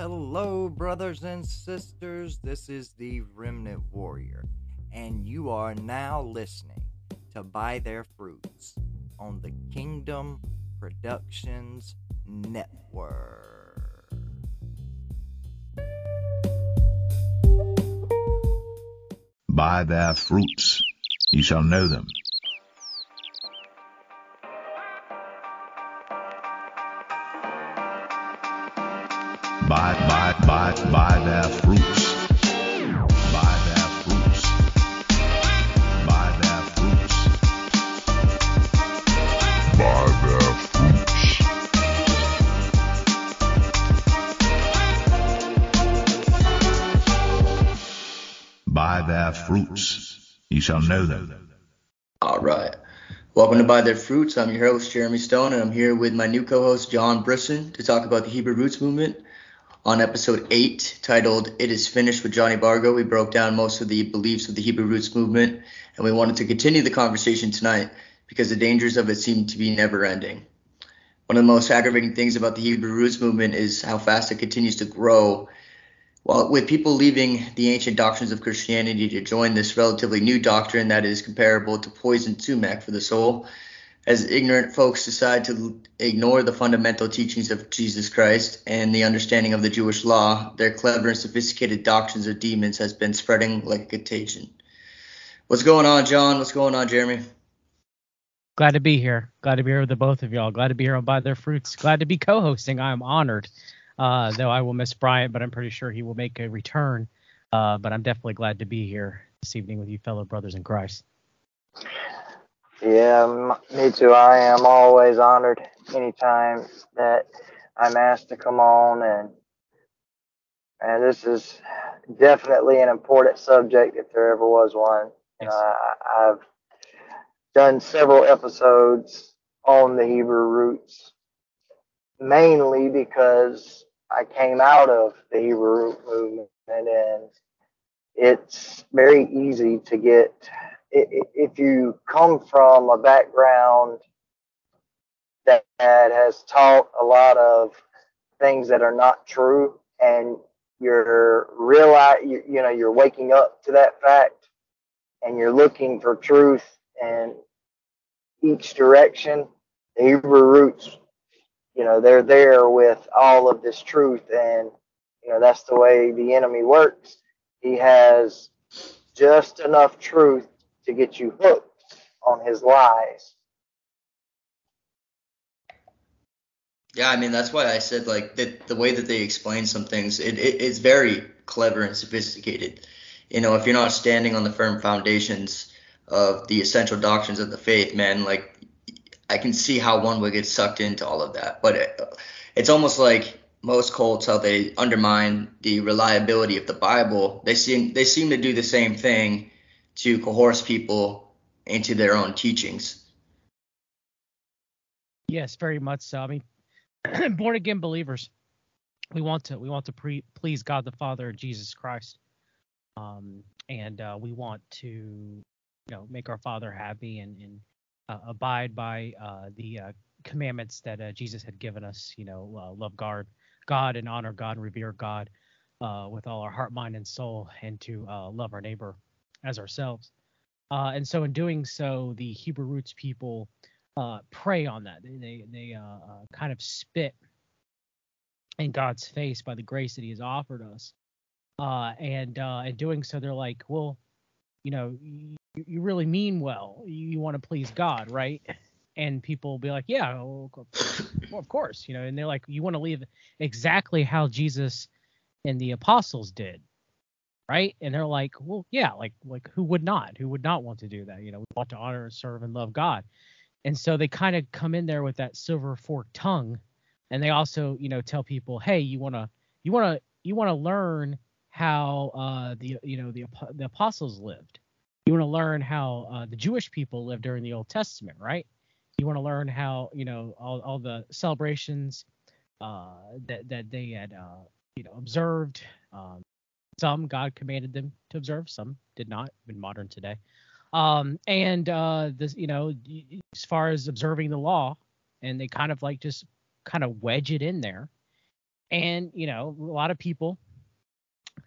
Hello, brothers and sisters. This is the Remnant Warrior, and you are now listening to By Their Fruits on the Kingdom Productions Network. By their fruits you shall know them. By, by, by, by their fruits. By their fruits. By their fruits. By their fruits. By their fruits you shall know them. All right. Welcome to By Their Fruits. I'm your host, Jeremy Stone, and I'm here with my new co host, John Brisson, to talk about the Hebrew Roots Movement. On episode 8, titled It Is Finished with Johnny Bargo, we broke down most of the beliefs of the Hebrew Roots Movement, and we wanted to continue the conversation tonight because the dangers of it seem to be never ending. One of the most aggravating things about the Hebrew Roots Movement is how fast it continues to grow well, with people leaving the ancient doctrines of Christianity to join this relatively new doctrine that is comparable to poison sumac for the soul, as ignorant folks decide to ignore the fundamental teachings of Jesus Christ and the understanding of the Jewish law, their clever and sophisticated doctrines of demons has been spreading like a contagion. What's going on, John? What's going on, Jeremy? Glad to be here. Glad to be here with the both of y'all. Glad to be here on By Their Fruits. Glad to be co-hosting. I am honored. Uh, though I will miss Bryant, but I'm pretty sure he will make a return. Uh, but I'm definitely glad to be here this evening with you, fellow brothers in Christ. Yeah, me too. I am always honored anytime that I'm asked to come on, and and this is definitely an important subject if there ever was one. Uh, I, I've done several episodes on the Hebrew roots, mainly because I came out of the Hebrew root movement, and it's very easy to get if you come from a background that has taught a lot of things that are not true and you're realize you, know you're waking up to that fact and you're looking for truth in each direction the hebrew roots you know they're there with all of this truth and you know that's the way the enemy works. He has just enough truth to get you hooked on his lies. Yeah, I mean that's why I said like that the way that they explain some things, it, it it's very clever and sophisticated. You know, if you're not standing on the firm foundations of the essential doctrines of the faith, man, like I can see how one would get sucked into all of that. But it, it's almost like most cults how they undermine the reliability of the Bible. They seem they seem to do the same thing to coerce people into their own teachings. Yes, very much so. I mean, born again believers, we want to we want to pre- please God the Father Jesus Christ, um, and uh, we want to you know make our Father happy and, and uh, abide by uh, the uh, commandments that uh, Jesus had given us. You know, uh, love God, God and honor God and revere God uh, with all our heart, mind, and soul, and to uh, love our neighbor as ourselves. Uh, and so, in doing so, the Hebrew roots people uh, prey on that. They they, they uh, uh, kind of spit in God's face by the grace that He has offered us. Uh, and uh, in doing so, they're like, well, you know, you, you really mean well. You, you want to please God, right? And people be like, yeah, well, of course, you know. And they're like, you want to live exactly how Jesus and the apostles did, right? And they're like, well, yeah, like like who would not? Who would not want to do that? You know, we want to honor, and serve, and love God. And so they kind of come in there with that silver forked tongue, and they also, you know, tell people, hey, you wanna you wanna you wanna learn how uh, the you know the the apostles lived. You want to learn how uh, the Jewish people lived during the Old Testament, right? You want to learn how you know all, all the celebrations uh, that that they had uh, you know observed. Um, some God commanded them to observe, some did not in modern today. Um, and uh, this, you know, as far as observing the law, and they kind of like just kind of wedge it in there. And you know, a lot of people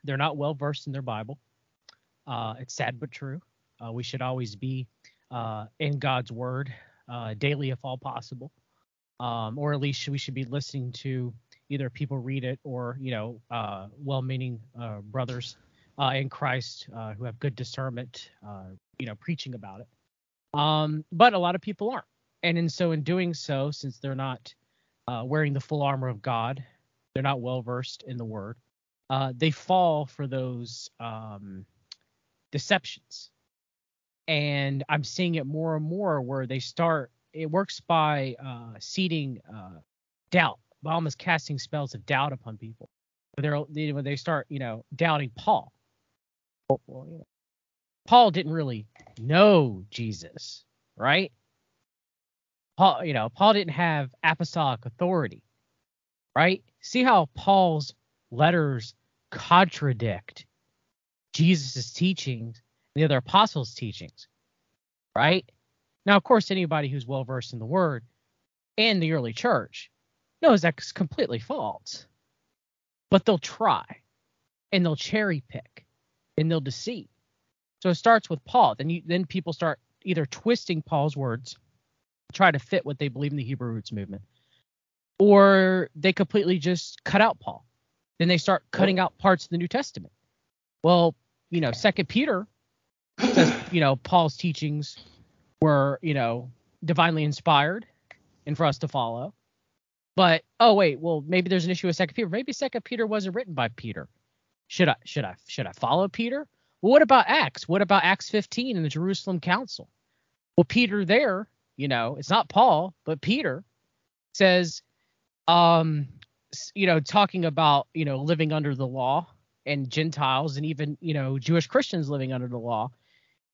they're not well versed in their Bible. Uh, it's sad but true. Uh, we should always be uh, in God's Word uh, daily, if all possible, um, or at least we should be listening to either people read it or you know uh, well-meaning uh, brothers in Christ who have good discernment, you know, preaching about it. Um, but a lot of people aren't, and and so in doing so, since they're not wearing the full armor of God, they're not well versed in the Word. they fall for those um, deceptions and I'm seeing it more and more where they start. It works by uh, seeding uh, doubt, by almost casting spells of doubt upon people. They're they, when they start, you know, doubting Paul. Well, you know, Paul didn't really know Jesus, right? Paul, you know, Paul didn't have apostolic authority, right? See how Paul's letters contradict Jesus' teachings and the other apostles' teachings, right? Now, of course, anybody who's well versed in the word and the early church knows that's completely false. But they'll try and they'll cherry pick and they'll deceive. So it starts with Paul. Then you then people start either twisting Paul's words, try to fit what they believe in the Hebrew roots movement, or they completely just cut out Paul. Then they start cutting out parts of the New Testament. Well, you know, Second Peter says, you know, Paul's teachings were, you know, divinely inspired and for us to follow. But oh wait, well maybe there's an issue with Second Peter. Maybe Second Peter wasn't written by Peter. Should I should I should I follow Peter? Well, what about Acts? What about Acts 15 in the Jerusalem Council? Well, Peter there, you know, it's not Paul, but Peter says, um, you know, talking about you know living under the law and Gentiles and even you know Jewish Christians living under the law.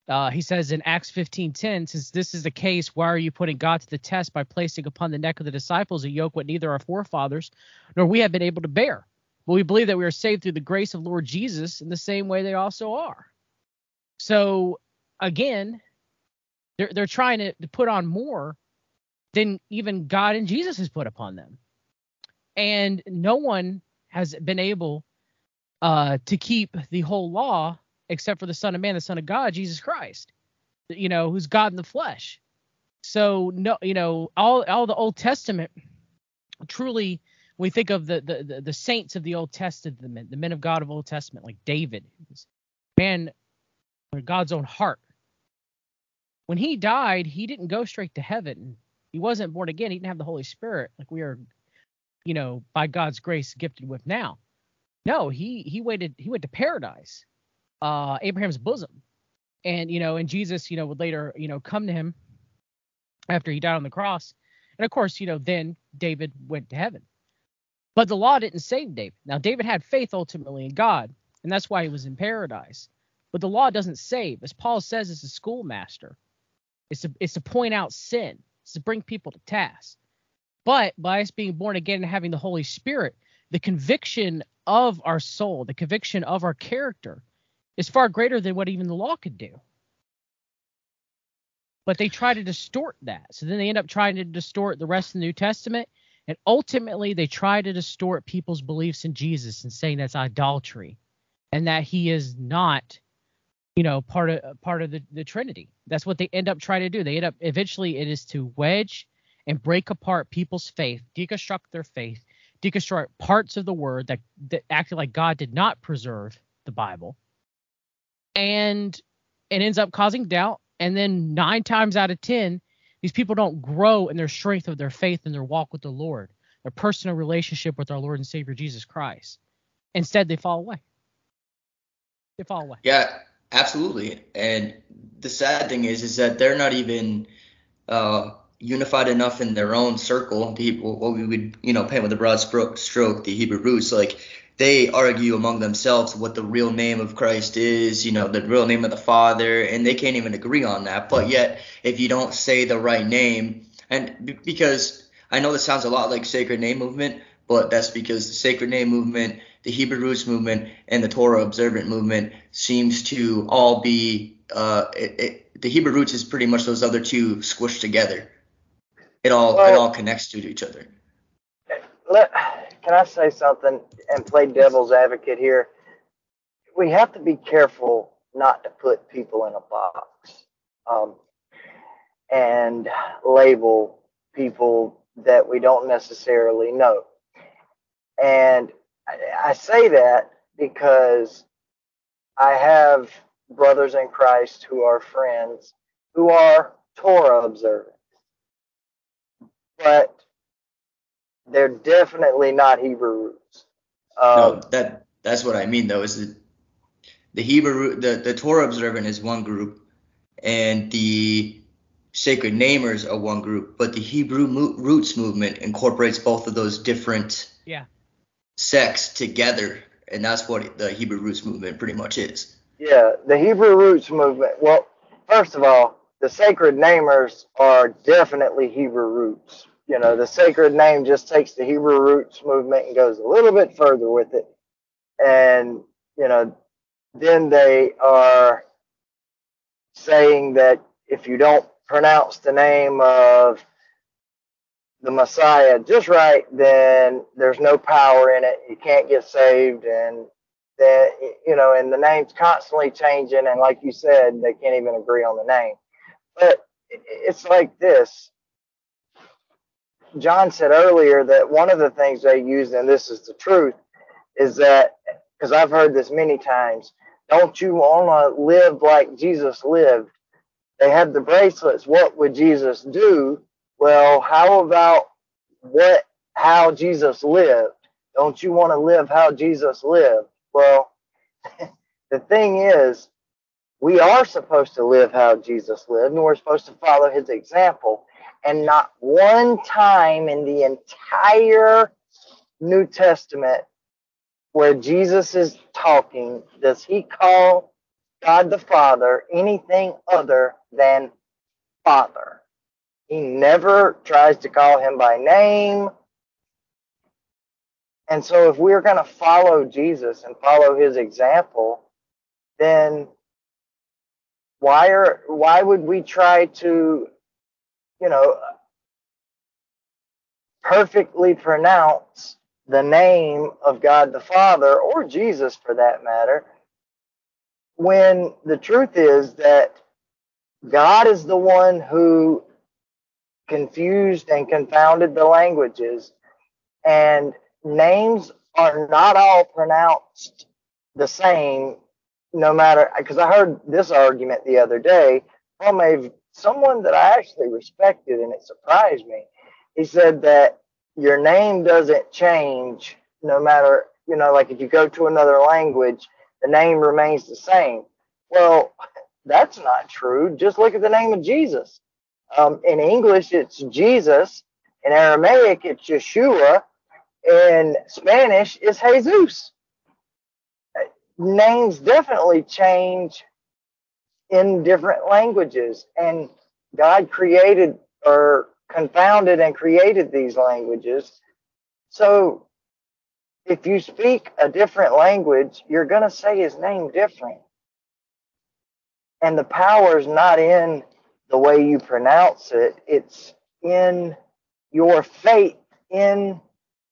Uh, he says in Acts 15:10, since this is the case, why are you putting God to the test by placing upon the neck of the disciples a yoke what neither our forefathers nor we have been able to bear? But we believe that we are saved through the grace of Lord Jesus in the same way they also are. So again, they're they're trying to, to put on more than even God and Jesus has put upon them. And no one has been able uh, to keep the whole law except for the Son of Man, the Son of God, Jesus Christ, you know, who's God in the flesh. So no, you know, all all the Old Testament truly we think of the, the the saints of the Old Testament, the men of God of Old Testament, like David, man, God's own heart. When he died, he didn't go straight to heaven. He wasn't born again. He didn't have the Holy Spirit like we are, you know, by God's grace gifted with now. No, he he waited. He went to paradise uh, Abraham's bosom. And, you know, and Jesus, you know, would later, you know, come to him after he died on the cross. And of course, you know, then David went to heaven. But the law didn't save David. Now, David had faith ultimately in God, and that's why he was in paradise. But the law doesn't save. As Paul says, it's a schoolmaster. It's to, it's to point out sin. It's to bring people to task. But by us being born again and having the Holy Spirit, the conviction of our soul, the conviction of our character, is far greater than what even the law could do. But they try to distort that. So then they end up trying to distort the rest of the New Testament. And ultimately, they try to distort people's beliefs in Jesus and saying that's idolatry and that he is not, you know, part of part of the, the Trinity. That's what they end up trying to do. They end up eventually it is to wedge and break apart people's faith, deconstruct their faith, deconstruct parts of the word that, that acted like God did not preserve the Bible and it ends up causing doubt. And then nine times out of ten, these people don't grow in their strength of their faith and their walk with the Lord, their personal relationship with our Lord and Savior Jesus Christ. Instead, they fall away. They fall away. Yeah, absolutely. And the sad thing is, is that they're not even uh, unified enough in their own circle. The what we would, you know, paint with a broad stroke, the Hebrew roots. Like they argue among themselves what the real name of Christ is, you know, the real name of the Father, and they can't even agree on that. But yet, if you don't say the right name, and because I know this sounds a lot like sacred name movement, but that's because the sacred name movement, the Hebrew roots movement, and the Torah observant movement seems to all be uh, it, it, the Hebrew roots is pretty much those other two squished together. It all well, it all connects to each other. Let, can I say something and play devil's advocate here? We have to be careful not to put people in a box um, and label people that we don't necessarily know. And I, I say that because I have brothers in Christ who are friends who are Torah observant, but they're definitely not Hebrew roots. Um, no, that that's what I mean though. Is that the Hebrew the the Torah observant is one group, and the sacred namers are one group, but the Hebrew mo- roots movement incorporates both of those different Yeah. sects together, and that's what the Hebrew roots movement pretty much is. Yeah, the Hebrew roots movement. Well, first of all, the sacred namers are definitely Hebrew roots. You know, the sacred name just takes the Hebrew roots movement and goes a little bit further with it. And, you know, then they are saying that if you don't pronounce the name of the Messiah just right, then there's no power in it. You can't get saved, and that you know, and the name's constantly changing. And like you said, they can't even agree on the name. But it's like this. John said earlier that one of the things they use, and this is the truth, is that because I've heard this many times. Don't you want to live like Jesus lived? They had the bracelets. What would Jesus do? Well, how about what how Jesus lived? Don't you want to live how Jesus lived? Well, the thing is, we are supposed to live how Jesus lived, and we're supposed to follow his example. And not one time in the entire New Testament where Jesus is talking does he call God the Father anything other than Father. He never tries to call him by name. And so, if we're going to follow Jesus and follow his example, then why are why would we try to, you know, perfectly pronounce the name of God the Father or Jesus for that matter, when the truth is that God is the one who confused and confounded the languages, and names are not all pronounced the same no matter because I heard this argument the other day from a someone that I actually respected and it surprised me. He said that your name doesn't change no matter, you know, like if you go to another language, the name remains the same. Well, that's not true. Just look at the name of Jesus. Um, in English, it's Jesus. In Aramaic, it's Yeshua. In Spanish, it's Jesus. Names definitely change in different languages, and God created or confounded and created these languages. So if you speak a different language, you're going to say his name different. And the power is not in the way you pronounce it, it's in your faith in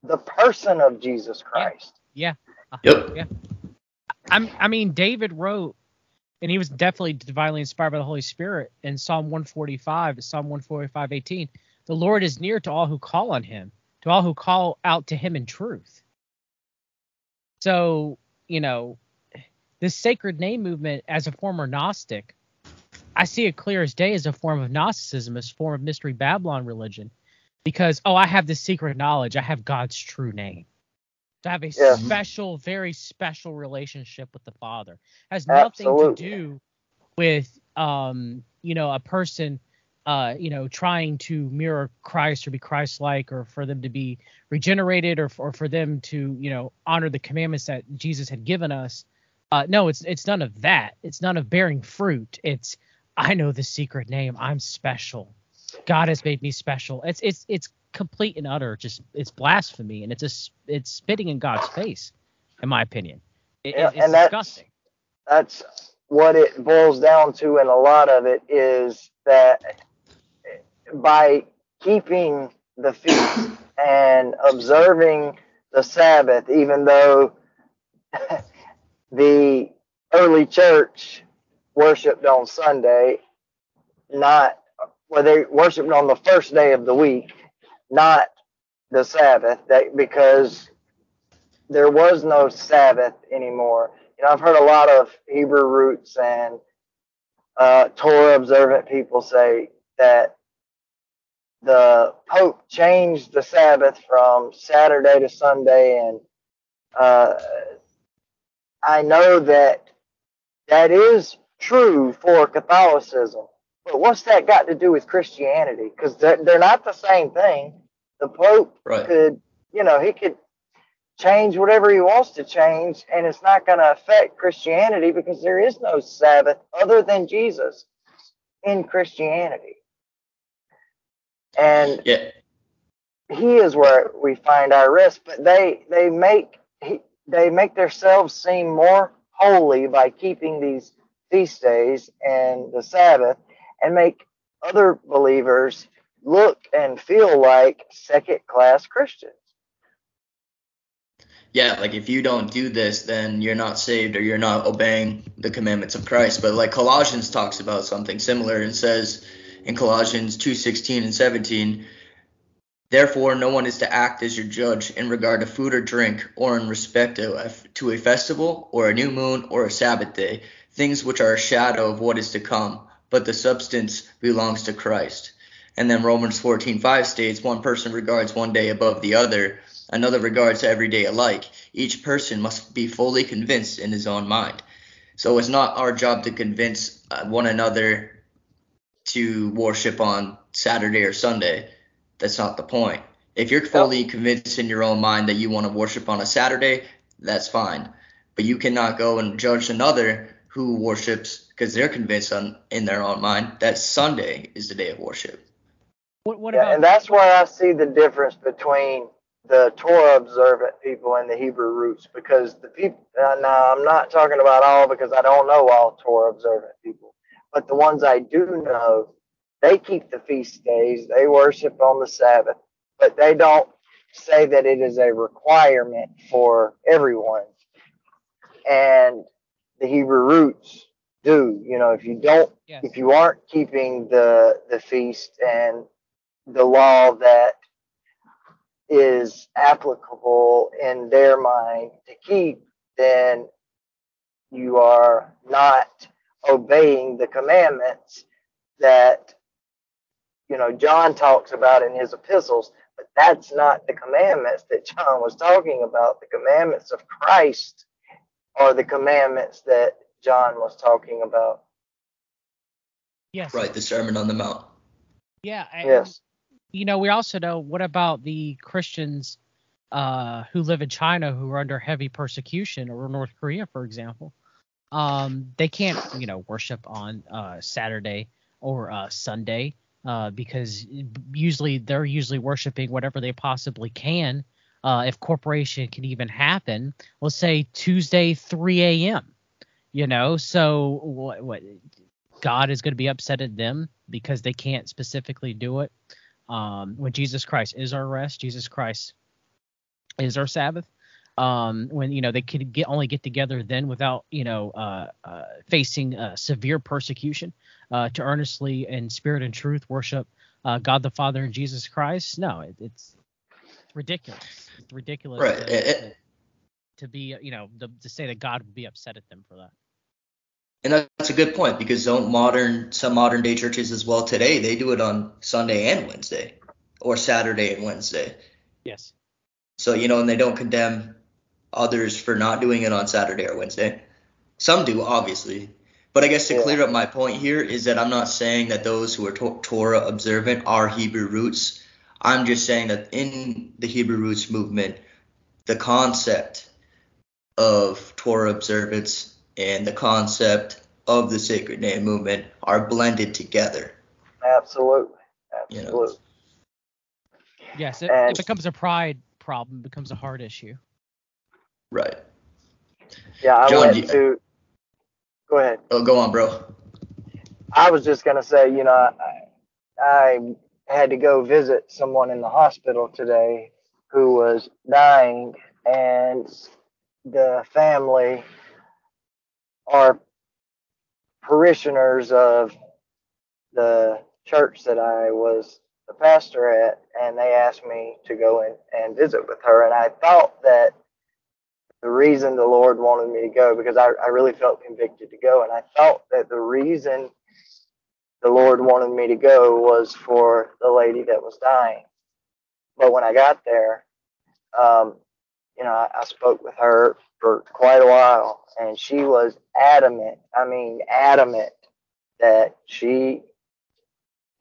the person of Jesus Christ. Yeah. Uh-huh. Yep. Yeah. I'm, I mean, David wrote, and he was definitely divinely inspired by the Holy Spirit in Psalm 145, Psalm 145, 18. The Lord is near to all who call on him, to all who call out to him in truth. So, you know, this sacred name movement as a former Gnostic, I see it clear as day as a form of Gnosticism, as a form of mystery Babylon religion. Because, oh, I have this secret knowledge. I have God's true name. To have a Yeah. special, very special relationship with the Father. Has nothing Absolutely. to do with um, you know, a person uh, you know, trying to mirror Christ or be Christ-like, or for them to be regenerated, or, or for them to, you know, honor the commandments that Jesus had given us. Uh, no, it's it's none of that. It's none of bearing fruit. It's I know the secret name. I'm special. God has made me special. It's it's it's complete and utter. Just it's blasphemy, and it's a it's spitting in God's face, in my opinion. It, Yeah, it's and that's- That's what it boils down to, and a lot of it is that by keeping the feast and observing the Sabbath, even though the early church worshipped on Sunday, not well, they worshipped on the first day of the week, not the Sabbath, that because there was no Sabbath anymore. You know, I've heard a lot of Hebrew roots and uh, Torah observant people say that the Pope changed the Sabbath from Saturday to Sunday, and uh, I know that that is true for Catholicism. But what's that got to do with Christianity? Because they're, they're not the same thing. The Pope Right. could, you know, he could change whatever he wants to change, and it's not going to affect Christianity because there is no Sabbath other than Jesus in Christianity. And Yeah. he is where we find our rest but they they make he, they make themselves seem more holy by keeping these feast days and the sabbath and make other believers look and feel like second class christians yeah, like if you don't do this, then you're not saved or you're not obeying the commandments of Christ. But like Colossians talks about something similar and says in Colossians 2:16 and 17, therefore no one is to act as your judge in regard to food or drink or in respect to a, to a festival or a new moon or a Sabbath day, things which are a shadow of what is to come, but the substance belongs to Christ. And then Romans 14:5 states one person regards one day above the other another regards every day alike. Each person must be fully convinced in his own mind. So it's not our job to convince uh, one another to worship on Saturday or Sunday. That's not the point. If you're fully convinced in your own mind that you want to worship on a Saturday, that's fine. But you cannot go and judge another who worships because they're convinced on in their own mind that Sunday is the day of worship. What, what yeah, about and that's why i see the difference between the torah observant people and the hebrew roots because the people uh, now i'm not talking about all because i don't know all torah observant people but the ones i do know they keep the feast days they worship on the sabbath but they don't say that it is a requirement for everyone and the hebrew roots do you know if you don't yes. if you aren't keeping the the feast and the law that is applicable in their mind to keep, then you are not obeying the commandments that you know John talks about in his epistles, but that's not the commandments that John was talking about. The commandments of Christ are the commandments that John was talking about. yes. Right, the Sermon on the Mount. Yeah. and, Yes. You know, we also know what about the Christians uh, who live in China who are under heavy persecution, or North Korea, for example. Um, they can't, you know, worship on uh, Saturday or uh, Sunday uh, because usually they're usually worshiping whatever they possibly can. Uh, if corporation can even happen, let's say Tuesday 3 a.m. You know, so what? what God is going to be upset at them because they can't specifically do it. Um, when Jesus Christ is our rest, Jesus Christ is our Sabbath. Um, when you know they could get only get together then without you know uh, uh, facing uh, severe persecution uh, to earnestly in spirit and truth worship uh, God the Father and Jesus Christ. No, it, it's ridiculous. It's ridiculous Right. to, It- to, to be you know the, to say that God would be upset at them for that. And that's a good point because don't modern some modern day churches as well today they do it on Sunday and Wednesday or Saturday and Wednesday. Yes. So you know, and they don't condemn others for not doing it on Saturday or Wednesday. Some do, obviously. But I guess to Yeah. clear up my point here is that I'm not saying that those who are to- Torah observant are Hebrew roots. I'm just saying that in the Hebrew roots movement, the concept of Torah observance and the concept of the sacred name movement are blended together. Absolutely. You know. Absolutely. Yes. It, And- it becomes a pride problem. Becomes a heart issue. Right. Yeah, I John, went you- to. Go ahead. Oh, go on, bro. I was just gonna say, you know, I, I had to go visit someone in the hospital today, who was dying, and the family are parishioners of the church that I was the pastor at, and they asked me to go in and visit with her. And I thought that the reason the Lord wanted me to go, because I, I really felt convicted to go, and I thought that the reason the Lord wanted me to go was for the lady that was dying. But when I got there, um, you know, I, I spoke with her for quite a while, and she was adamant. I mean, adamant that she,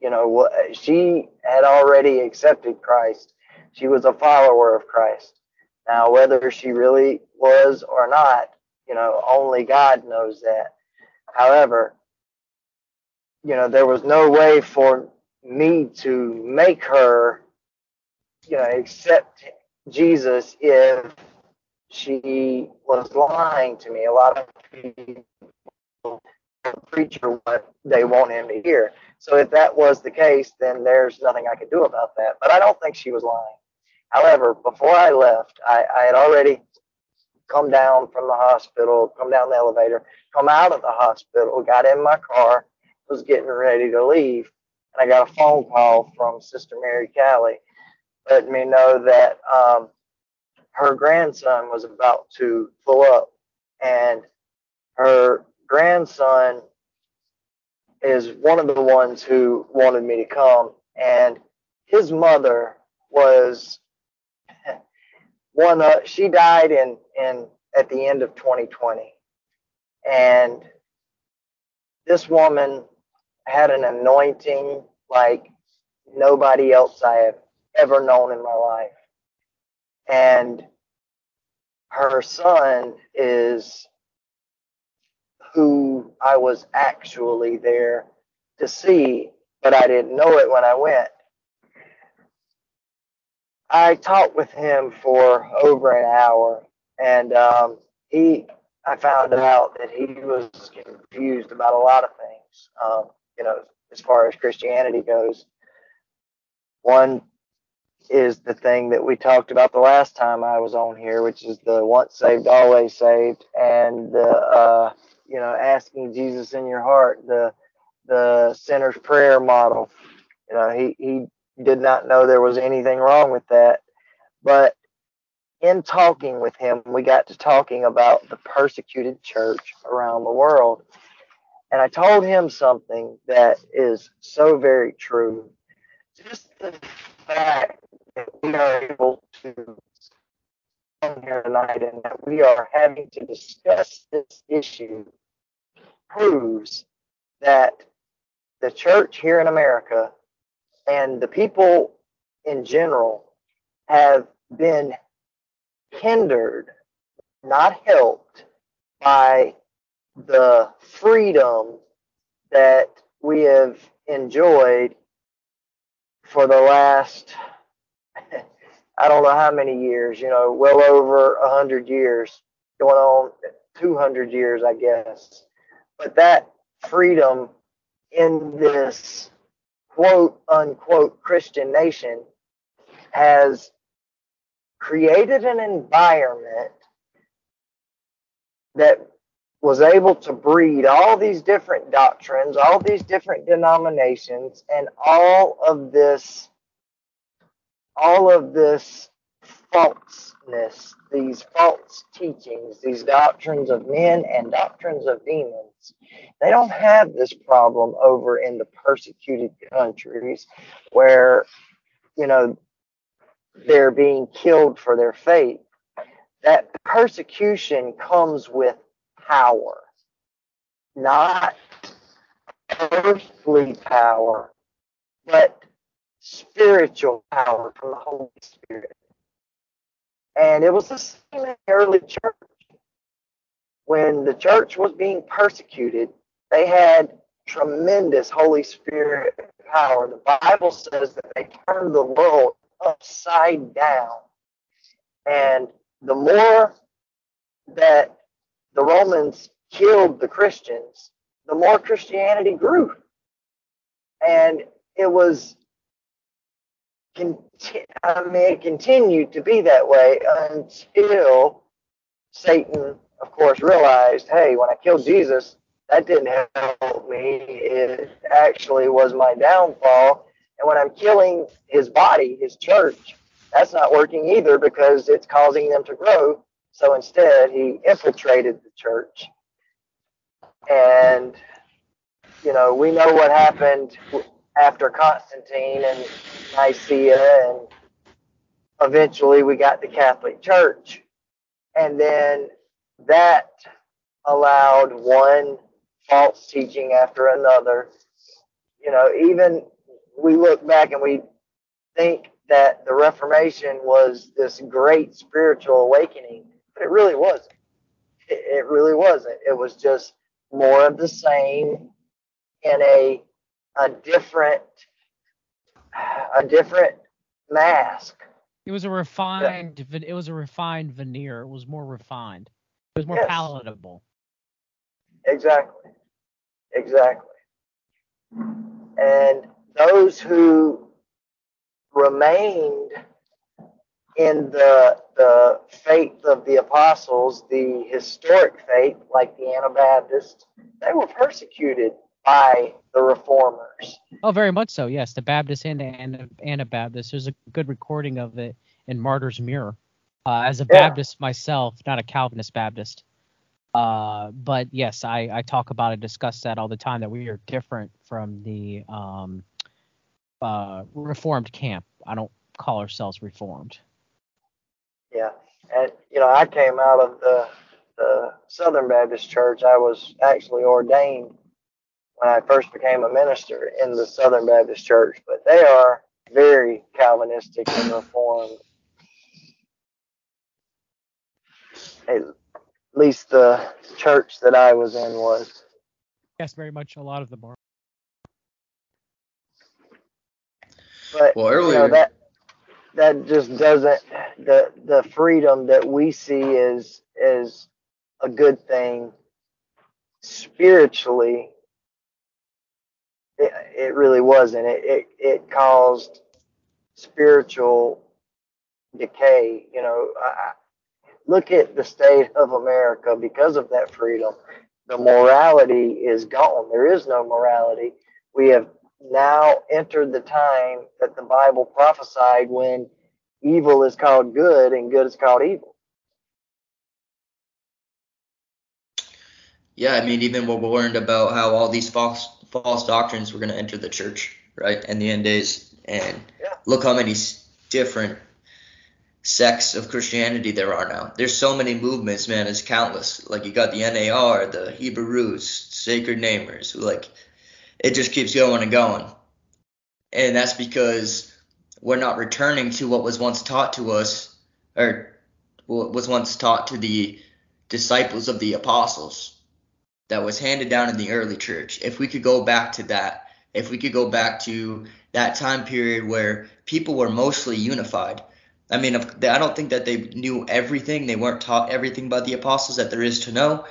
you know, she had already accepted Christ. She was a follower of Christ. Now, whether she really was or not, you know, only God knows that. However, you know, there was no way for me to make her, you know, accept Jesus if she was lying to me. A lot of people preacher what they want him to hear. So if that was the case, then there's nothing I could do about that. But I don't think she was lying. However, before I left, I, I had already come down from the hospital, come down the elevator, come out of the hospital, got in my car, was getting ready to leave, and I got a phone call from Sister Mary Callie letting me know that um, her grandson was about to pull up, and her grandson is one of the ones who wanted me to come, and his mother was one. Uh, she died in in at the end of 2020, and this woman had an anointing like nobody else I have ever known in my life. And her son is who I was actually there to see, but I didn't know it when I went. I talked with him for over an hour, and um, he, I found out that he was confused about a lot of things. Um, you know, as far as Christianity goes. One is the thing that we talked about the last time I was on here, which is the once saved, always saved, and the uh, you know asking Jesus in your heart, the the sinner's prayer model. You know, he he did not know there was anything wrong with that, but in talking with him, we got to talking about the persecuted church around the world and I told him something that is so very true. Just the fact that we are able to come here tonight and that we are having to discuss this issue proves that the church here in America and the people in general have been hindered, not helped by the freedom that we have enjoyed for the last I don't know how many years, you know, well over a hundred years, going on two hundred years, I guess. But that freedom in this quote unquote Christian nation has created an environment that was able to breed all these different doctrines, all these different denominations, and all of this, all of this falseness, these false teachings, these doctrines of men and doctrines of demons. They don't have this problem over in the persecuted countries where, you know, they're being killed for their faith. That persecution comes with power, not earthly power, but spiritual power from the Holy Spirit. And it was the same in the early church. When the church was being persecuted, they had tremendous Holy Spirit power. The Bible says that they turned the world upside down. And the more that the Romans killed the Christians, the more Christianity grew. And it was conti- I mean, it continued to be that way until Satan, of course, realized, hey, when I killed Jesus, that didn't help me. It actually was my downfall. And when I'm killing his body, his church, that's not working either because it's causing them to grow. So instead, he infiltrated the church. And, you know, we know what happened after Constantine and Nicaea, and eventually we got the Catholic Church. And then that allowed one false teaching after another. You know, even we look back and we think that the Reformation was this great spiritual awakening, it really wasn't. It, it really wasn't. It was just more of the same in a a different a different mask. It was a refined. It was a refined veneer. It was more refined. It was more Yes. palatable. Exactly. Exactly. And those who remained in the the faith of the apostles, the historic faith, like the Anabaptists, they were persecuted by the reformers. Oh, very much so. Yes, the Baptist and the Ana- Anabaptist. There's a good recording of it in Martyr's Mirror. Uh, as a Yeah. Baptist myself, not a Calvinist Baptist, uh, but yes, I, I talk about it, discuss that all the time. That we are different from the um, uh, Reformed camp. I don't call ourselves Reformed. Yeah, and you know, I came out of the the Southern Baptist Church. I was actually ordained when I first became a minister in the Southern Baptist Church, but they are very Calvinistic and Reformed. At least the church that I was in was. Yes, very much. A lot of them are. But Well, you earlier- know, that that just doesn't the the freedom that we see is is a good thing. Spiritually it, it really wasn't. It, it it caused spiritual decay you know. I, look at the state of america. Because of that freedom the morality is gone. There is no morality. We have now entered the time that the Bible prophesied when evil is called good and good is called evil. Yeah, I mean, even what we learned about how all these false false doctrines were going to enter the church, right, in the end days, and Yeah. look how many different sects of Christianity there are now. There's so many movements, man. It's countless. Like you got the NAR, the Hebrew Roots, Sacred Namers. Like it just keeps going and going, and that's because we're not returning to what was once taught to us, or what was once taught to the disciples of the apostles that was handed down in the early church. If we could go back to that, if we could go back to that time period where people were mostly unified. I mean, I don't think that they knew everything. They weren't taught everything by the apostles that there is to know.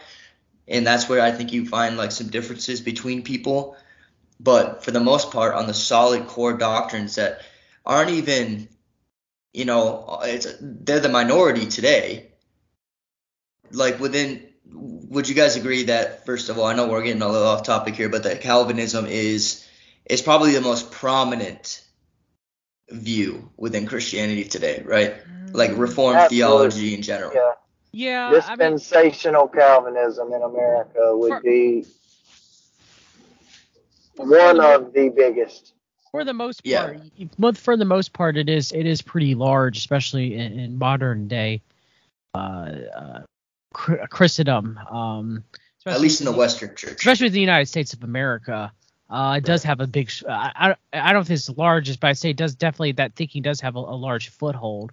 And that's where I think you find like some differences between people. But for the most part, on the solid core doctrines that aren't even, you know, it's they're the minority today. Like within would you guys agree that first of all, I know we're getting a little off topic here, but that Calvinism is is probably the most prominent view within Christianity today, right? Like Reformed Absolutely. theology in general. Yeah. Yeah, Uh, I mean, Dispensational Calvinism in America would For- be for one of the biggest. for the most part y- but for the most part it is it is pretty large especially in, in modern day uh, uh christendom um At least in the Western Church. especially the united states of america uh it does have a big I, I i don't know if it's the largest but i'd say it does definitely that thinking does have a, a large foothold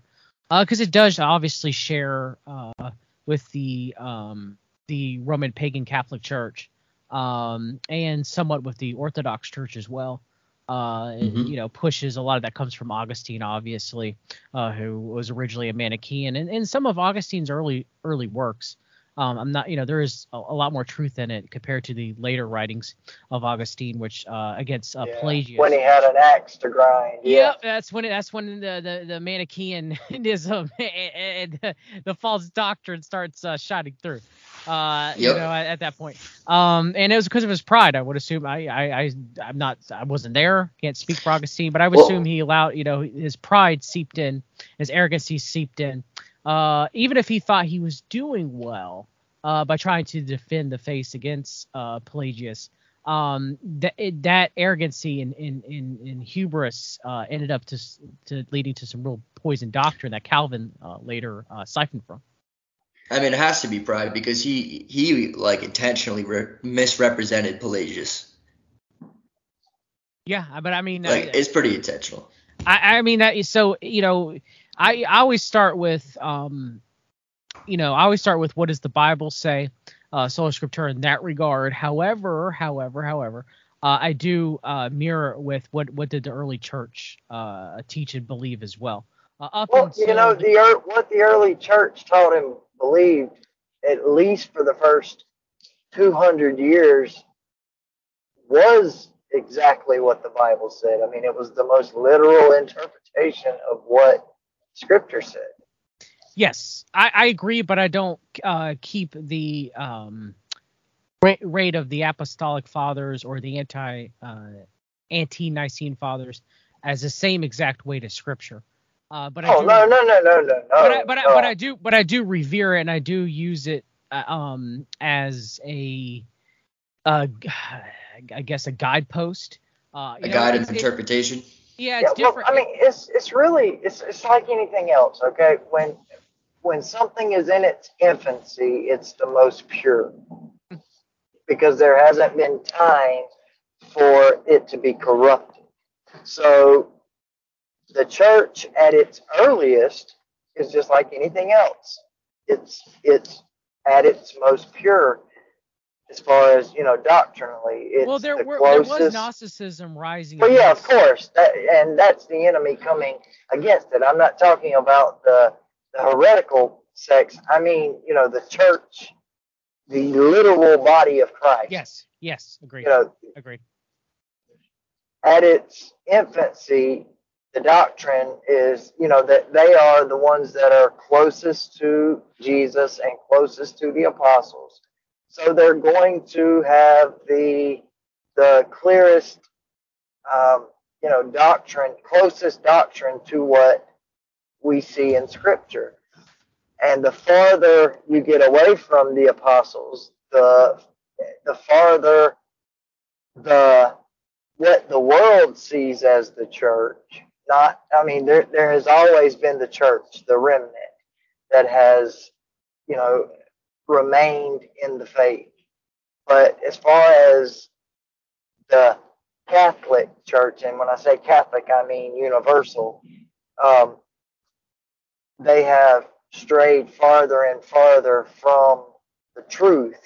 uh because it does obviously share uh with the um the roman pagan catholic church um and somewhat with the orthodox church as well uh, it, Mhm. you know, pushes a lot of that comes from Augustine, obviously, uh, who was originally a Manichaean, and, and some of Augustine's early early works Um, I'm not, you know, there is a, a, lot more truth in it compared to the later writings of Augustine, which uh, against uh, yeah. Pelagius. When he had an axe to grind. Yeah, yep, that's when it, that's when the the, the Manichaeanism and, and the false doctrine starts uh, shining through. Uh, yep. you know, at, at, that point. Um, and it was because of his pride. I would assume. I, I, I, I'm not. I wasn't there. Can't speak for Augustine, but I would well, assume he allowed. You know, his pride seeped in, his arrogancy seeped in. Uh, even if he thought he was doing well, uh, by trying to defend the face against uh, Pelagius. Um, that that arrogancy and in in, in, hubris uh, ended up to to leading to some real poison doctrine that Calvin uh, later uh, siphoned from. I mean, it has to be pride because he he like intentionally re- misrepresented Pelagius. Yeah, but I mean, like I, it's pretty intentional. I I mean that is so you know I I always start with um you know I always start with what does the Bible say, uh, sola scriptura in that regard. However, however, however. Uh, I do uh, mirror with what what did the early church uh, teach and believe as well. Uh, well, until, you know the what the early church taught him believed, at least for the first 200 years, was exactly what the Bible said. I mean, it was the most literal interpretation of what Scripture said. Yes, I, I agree, but I don't uh, keep the um, rate of the Apostolic Fathers or the anti uh, ante Nicene Fathers as the same exact weight as Scripture. Uh, but oh I do, no no no no no But I, but, no. I, but I do but I do revere it and I do use it uh, um as a uh I guess a guidepost. Uh, a know, guide of interpretation. It, yeah, it's yeah, different. Well, I mean, it's it's really it's it's like anything else. Okay, when when something is in its infancy, it's the most pure because there hasn't been time for it to be corrupted. So the church at its earliest is just like anything else. It's it's at its most pure as far as you know doctrinally. It's well, there, the were, there was Gnosticism rising. Well, yeah, of course, that, and that's the enemy coming against it. I'm not talking about the, the heretical sects. I mean, you know, the church, the literal body of Christ. Yes, yes, agreed. You know, agreed. At its infancy, the doctrine is, you know, that they are the ones that are closest to Jesus and closest to the apostles. So they're going to have the the clearest, um, you know, doctrine, closest doctrine to what we see in Scripture. And the farther you get away from the apostles, the the farther the what the world sees as the church not i mean there there has always been the church the remnant that has you know remained in the faith. But as far as the catholic church and when i say catholic i mean universal um, they have strayed farther and farther from the truth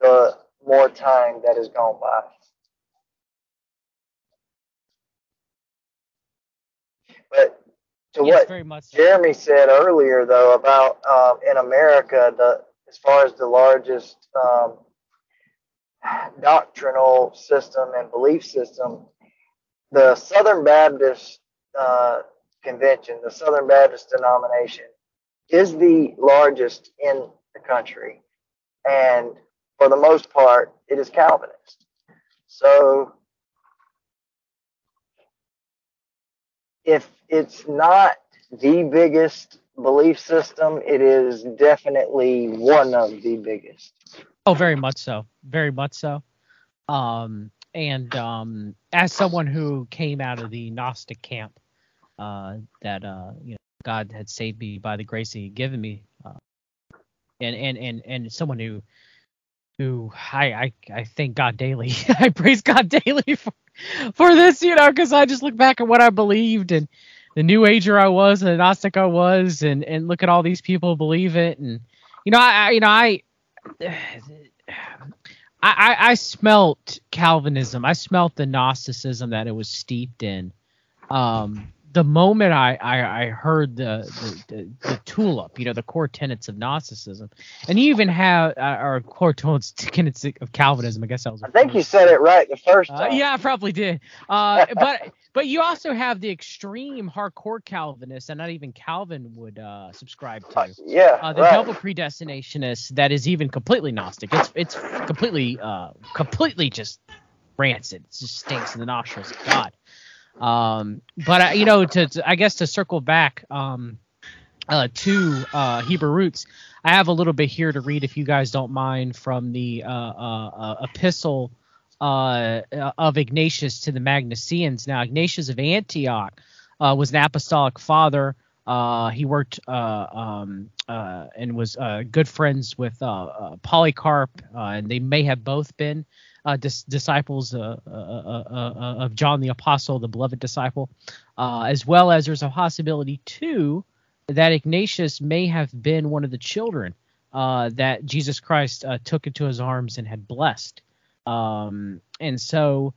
the more time that has gone by But to yes, what so. Jeremy said earlier, though, about um, in America, the as far as the largest um, doctrinal system and belief system, the Southern Baptist uh, Convention, the Southern Baptist denomination, is the largest in the country, and for the most part, it is Calvinist. So if it's not the biggest belief system, it is definitely one of the biggest. Oh, very much so. Very much so. Um, and um, as someone who came out of the Gnostic camp, uh, that uh, you know, God had saved me by the grace He had given me, uh, and and and and someone who who I I, I thank God daily. I praise God daily for for this, you know, because I just look back at what I believed and the New Ager I was and the Gnostic I was, and and look at all these people believe it, and you know, I, you know, I. I, I smelt Calvinism. I smelt the Gnosticism that it was steeped in. Um, the moment I, I, I heard the, the, the, the tulip, you know, the core tenets of Gnosticism, and you even have uh, or core tenets of Calvinism. I guess that was. I think you said it right the first Uh, time. yeah, I probably did. Uh, but but you also have the extreme hardcore Calvinists, and not even Calvin would uh, subscribe to. yeah, Uh, the right. double predestinationist that is even completely gnostic. It's it's completely uh completely just rancid. It just stinks in the nostrils of God. Um, but uh, you know, to, to I guess to circle back um uh, to uh, Hebrew roots, I have a little bit here to read if you guys don't mind from the uh, uh, uh, epistle uh, of Ignatius to the Magnesians. Now, Ignatius of Antioch uh, was an apostolic father. Uh, he worked uh, um, uh, and was good friends with Polycarp, and they may have both been uh, dis- disciples uh, uh, uh, uh, of John the Apostle, the beloved disciple, uh, as well as there's a possibility too that Ignatius may have been one of the children uh, that Jesus Christ uh, took into his arms and had blessed. Um, and so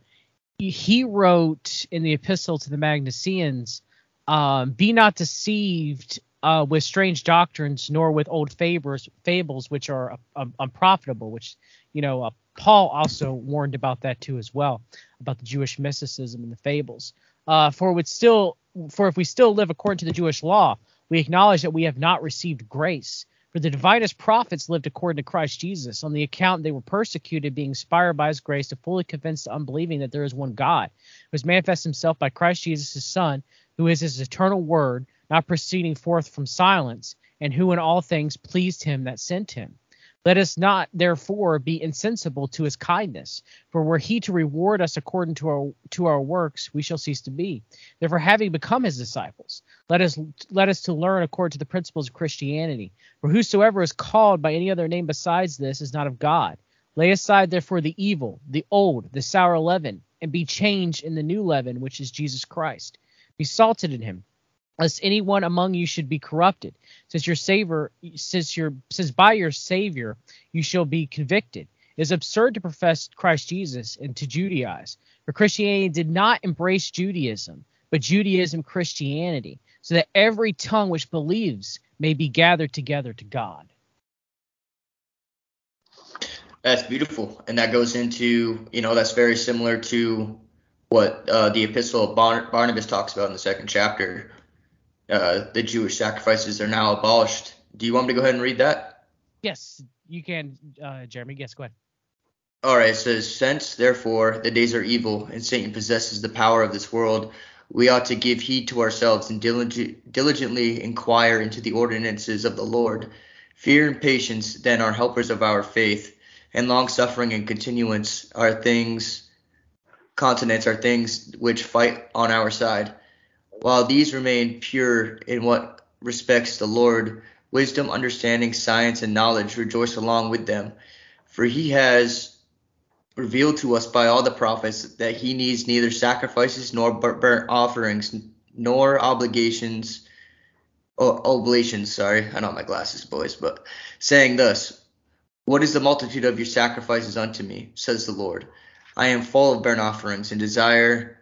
he wrote in the epistle to the Magnesians, um, "Be not deceived uh, with strange doctrines, nor with old fables, fables which are uh, unprofitable." Which you know, uh, Paul also warned about that too as well, about the Jewish mysticism and the fables. Uh, for would still, for if we still live according to the Jewish law, we acknowledge that we have not received grace. For the divinest prophets lived according to Christ Jesus, on the account they were persecuted, being inspired by his grace to fully convince the unbelieving that there is one God, who has manifested himself by Christ Jesus his Son, who is his eternal word, not proceeding forth from silence, and who in all things pleased him that sent him. Let us not therefore be insensible to his kindness, for were he to reward us according to our to our works, we shall cease to be. Therefore, having become his disciples, let us let us to learn according to the principles of Christianity. For whosoever is called by any other name besides this is not of God. Lay aside therefore the evil, the old, the sour leaven, and be changed in the new leaven, which is Jesus Christ. Be salted in him, lest anyone among you should be corrupted, since your savior, since your since by your Savior you shall be convicted. It is absurd to profess Christ Jesus and to Judaize, for Christianity did not embrace Judaism, but Judaism Christianity, so that every tongue which believes may be gathered together to God. That's beautiful, and that goes into you know that's very similar to what uh, the epistle of Bar- Barnabas talks about in the second chapter. Uh, the Jewish sacrifices are now abolished. Do you want me to go ahead and read that? Yes, you can, uh, Jeremy. Yes, go ahead. All right, it says, Since, therefore, the days are evil, and Satan possesses the power of this world, we ought to give heed to ourselves and diligent, diligently inquire into the ordinances of the Lord. Fear and patience then are helpers of our faith, and long suffering and continuance are things, continence are things which fight on our side. While these remain pure in what respects the Lord, wisdom, understanding, science, and knowledge rejoice along with them. For he has revealed to us by all the prophets that he needs neither sacrifices nor burnt offerings nor obligations oh, oblations sorry i don't have my glasses boys but saying thus what is the multitude of your sacrifices unto me says the lord i am full of burnt offerings and desire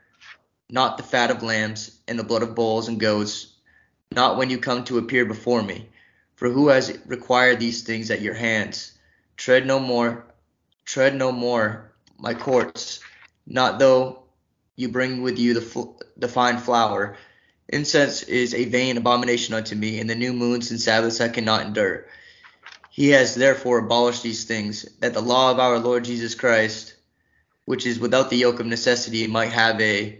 not the fat of lambs and the blood of bulls and goats not when you come to appear before me for who has required these things at your hands tread no more tread no more my courts, not though you bring with you the, fl- the fine flour. Incense is a vain abomination unto me, and the new moons and Sabbaths I cannot endure. He has therefore abolished these things, that the law of our Lord Jesus Christ, which is without the yoke of necessity, might have a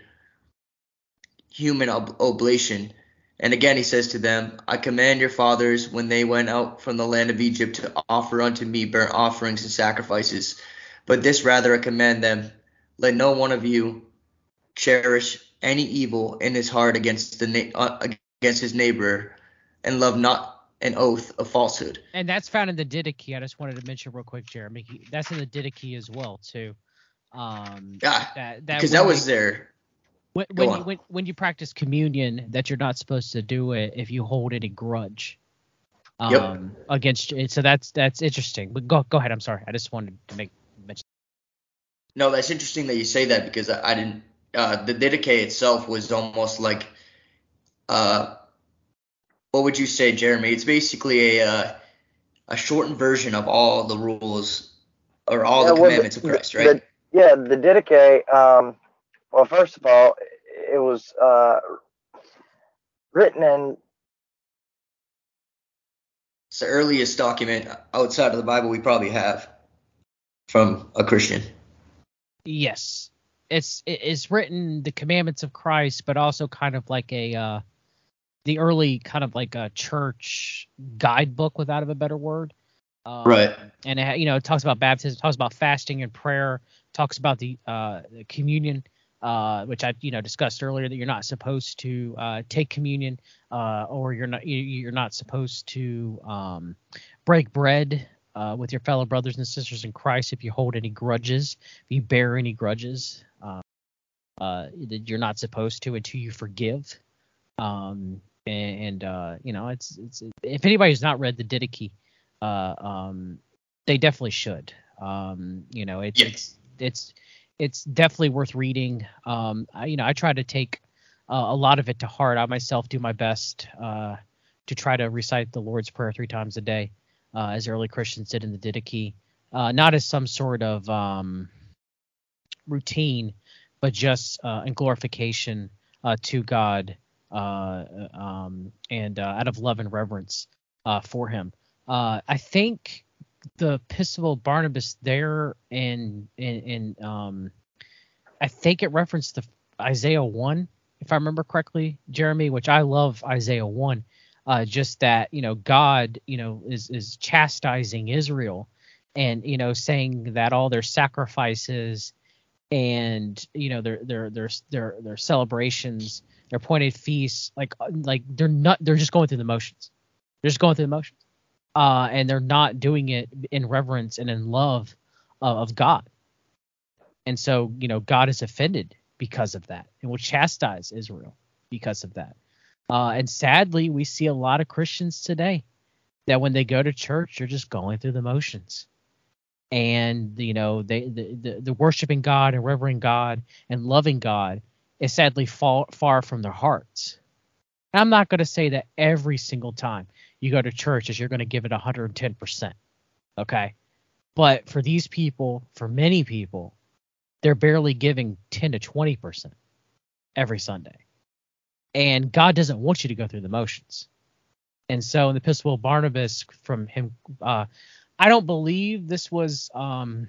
human ob- oblation. And again he says to them, I command your fathers, when they went out from the land of Egypt, to offer unto me burnt offerings and sacrifices. But this rather I command them, let no one of you cherish any evil in his heart against the na- uh, against his neighbor, and love not an oath of falsehood. And that's found in the Didache. I just wanted to mention real quick, Jeremy. That's in the Didache as well too. Um, Yeah, that that because that was there. When when you, when when you practice communion that you're not supposed to do it if you hold any grudge. Yep. Um, against so that's that's interesting. But go go ahead. I'm sorry. I just wanted to make mention. No, that's interesting that you say that because I, I didn't. Uh, the Didache itself was almost like uh, what would you say, Jeremy? It's basically a uh, a shortened version of all the rules or all Yeah, the well, commandments the- of Christ, the- right? yeah, the Didache. Um, well, first of all, it was uh, written in It's the earliest document outside of the Bible we probably have from a Christian. Yes, it's it's written the commandments of Christ, but also kind of like a uh, the early kind of like a church guidebook, without of a better word. Um, Right. And it, you know, it talks about baptism, talks about fasting and prayer, talks about the uh, the communion, uh, which I you know discussed earlier that you're not supposed to uh, take communion, uh, or you're not you- you're not supposed to um, break bread uh, with your fellow brothers and sisters in Christ if you hold any grudges, if you bear any grudges, uh, uh, that you're not supposed to until you forgive. Um, and, uh, you know, it's it's if anybody's not read the Didache, uh, um, they definitely should. Um, you know, it's Yes. it's it's it's definitely worth reading. Um, I, you know, I try to take uh, a lot of it to heart. I myself do my best uh, to try to recite the Lord's Prayer three times a day, uh, as early Christians did in the Didache, uh, not as some sort of um, routine, but just uh, in glorification uh, to God um, and out of love and reverence for Him. I think the Epistle of Barnabas there in in, in um, I think it referenced the Isaiah one, if I remember correctly, Jeremy, which I love Isaiah one. Uh, just that you know God you know is is chastising Israel, and you know saying that all their sacrifices and you know their their their their their celebrations, their appointed feasts, like like they're not they're just going through the motions. They're just going through the motions, uh, and they're not doing it in reverence and in love of, of God. And so you know God is offended because of that, and will chastise Israel because of that. Uh, and sadly, we see a lot of Christians today that when they go to church, they're just going through the motions and you know they the, the, the worshiping God and revering God and loving God is sadly far far from their hearts. And I'm not going to say that every single time you go to church is you're going to give it 110%. Okay? But for these people, for many people, they're barely giving 10 to 20% every Sunday. And God doesn't want you to go through the motions. And so in the Epistle of Barnabas from him uh I don't believe this was um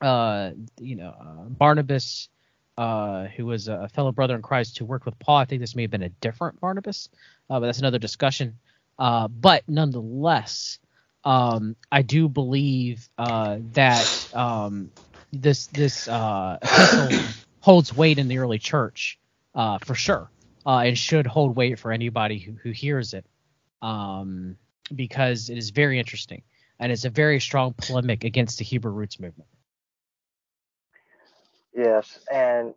uh you know uh, Barnabas uh who was a fellow brother in Christ who worked with Paul. I think this may have been a different Barnabas, uh, but that's another discussion. Uh, but nonetheless, um, I do believe uh, that um, this this uh, epistle holds weight in the early church uh, for sure, uh, and should hold weight for anybody who, who hears it, um, because it is very interesting. And it's a very strong polemic against the Hebrew roots movement. Yes, and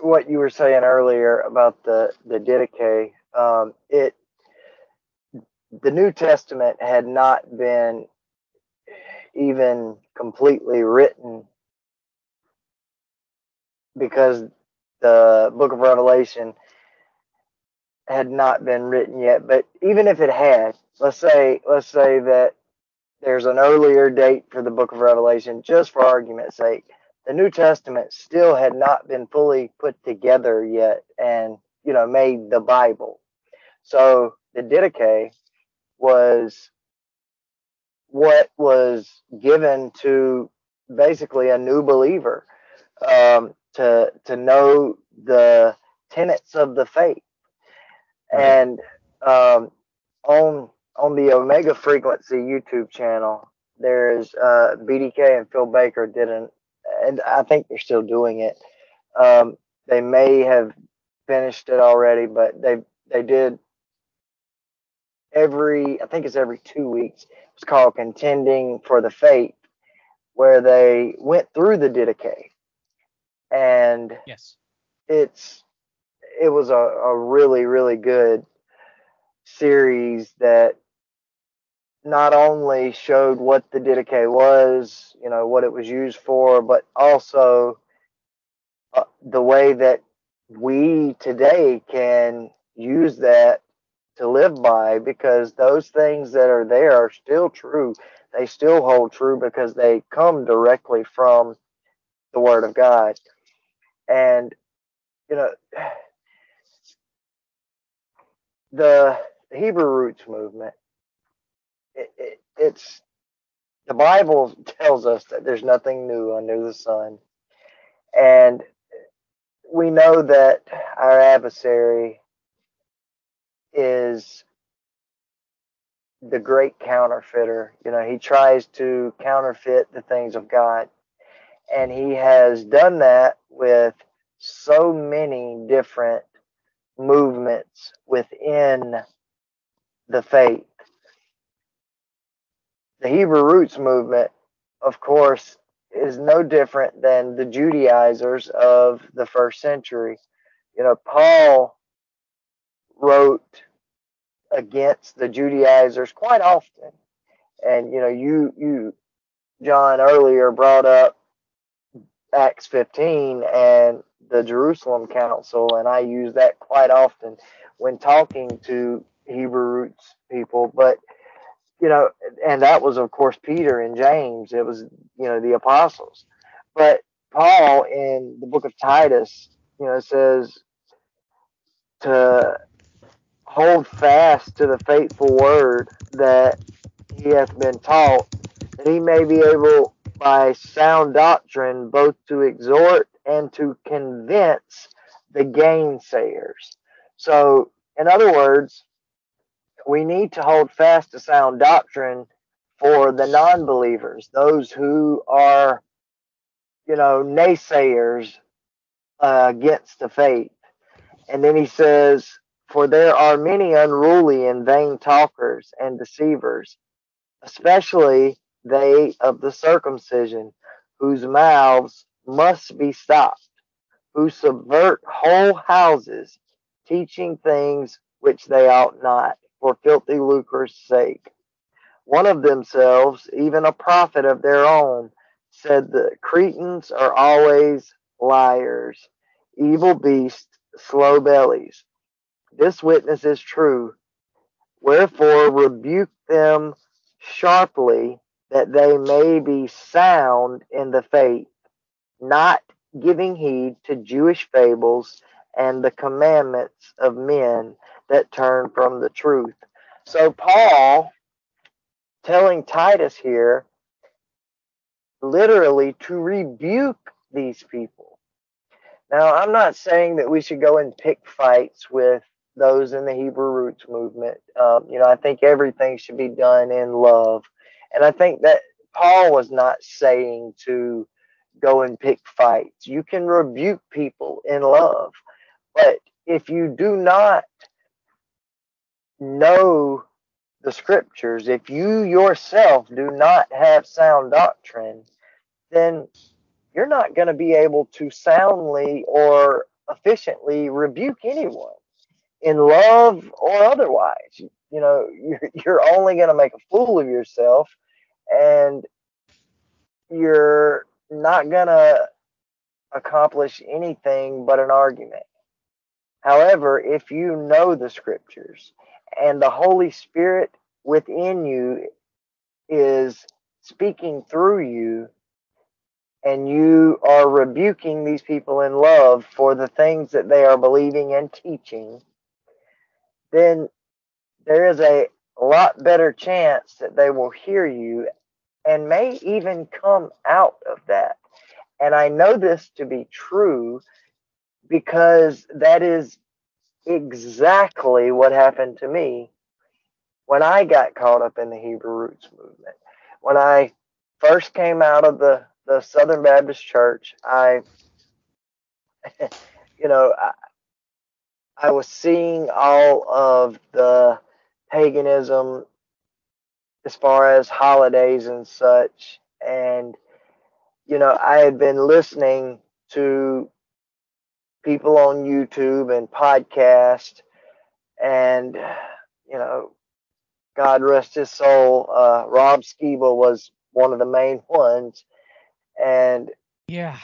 what you were saying earlier about the the Didache, um, it the New Testament had not been even completely written because the Book of Revelation had not been written yet. But even if it had, let's say let's say that there's an earlier date for the Book of Revelation, just for argument's sake the New Testament still had not been fully put together yet and, you know, made the Bible. So the Didache was what was given to basically a new believer um, to to know the tenets of the faith. And um, on on the Omega Frequency YouTube channel, there's uh, BDK and Phil Baker did an and I think they're still doing it. Um, they may have finished it already, but they they did every I think it's every two weeks. It's called Contending for the Faith, where they went through the Didache, and Yes. it's it was a, a really really good series that not only showed what the Didache was, you know, what it was used for, but also uh, the way that we today can use that to live by because those things that are there are still true. They still hold true because they come directly from the Word of God. And, you know, the Hebrew roots movement, it, it, it's the Bible tells us that there's nothing new under the sun. And we know that our adversary is the great counterfeiter. You know, he tries to counterfeit the things of God. And he has done that with so many different movements within the faith. The Hebrew roots movement, of course, is no different than the Judaizers of the first century. You know, Paul wrote against the Judaizers quite often. And you know, you you John earlier brought up Acts 15 and the Jerusalem Council, and I use that quite often when talking to Hebrew roots people. But you know, and that was of course Peter and James. It was you know the apostles, but Paul in the book of Titus, you know, says to hold fast to the faithful word that he hath been taught, that he may be able by sound doctrine both to exhort and to convince the gainsayers. So, in other words, we need to hold fast to sound doctrine for the non believers, those who are, you know, naysayers uh, against the faith. And then he says, For there are many unruly and vain talkers and deceivers, especially they of the circumcision, whose mouths must be stopped, who subvert whole houses, teaching things which they ought not, for filthy lucre's sake. One of themselves, even a prophet of their own, said the Cretans are always liars, evil beasts, slow bellies. This witness is true. Wherefore rebuke them sharply that they may be sound in the faith, not giving heed to Jewish fables and the commandments of men that turn from the truth. So, Paul telling Titus here literally to rebuke these people. Now, I'm not saying that we should go and pick fights with those in the Hebrew roots movement. Um, you know, I think everything should be done in love. And I think that Paul was not saying to go and pick fights. You can rebuke people in love. But if you do not know the scriptures, if you yourself do not have sound doctrine, then you're not going to be able to soundly or efficiently rebuke anyone in love or otherwise. You know, you're, you're only going to make a fool of yourself and you're not going to accomplish anything but an argument. However, if you know the scriptures and the Holy Spirit within you is speaking through you, and you are rebuking these people in love for the things that they are believing and teaching, then there is a lot better chance that they will hear you and may even come out of that. And I know this to be true because that is exactly what happened to me when I got caught up in the Hebrew roots movement. When I first came out of the, the Southern Baptist Church, I, you know, I, I was seeing all of the paganism as far as holidays and such. And, you know, I had been listening to people on YouTube and podcast, and you know, God rest his soul. Uh, Rob Skiba was one of the main ones, and yeah,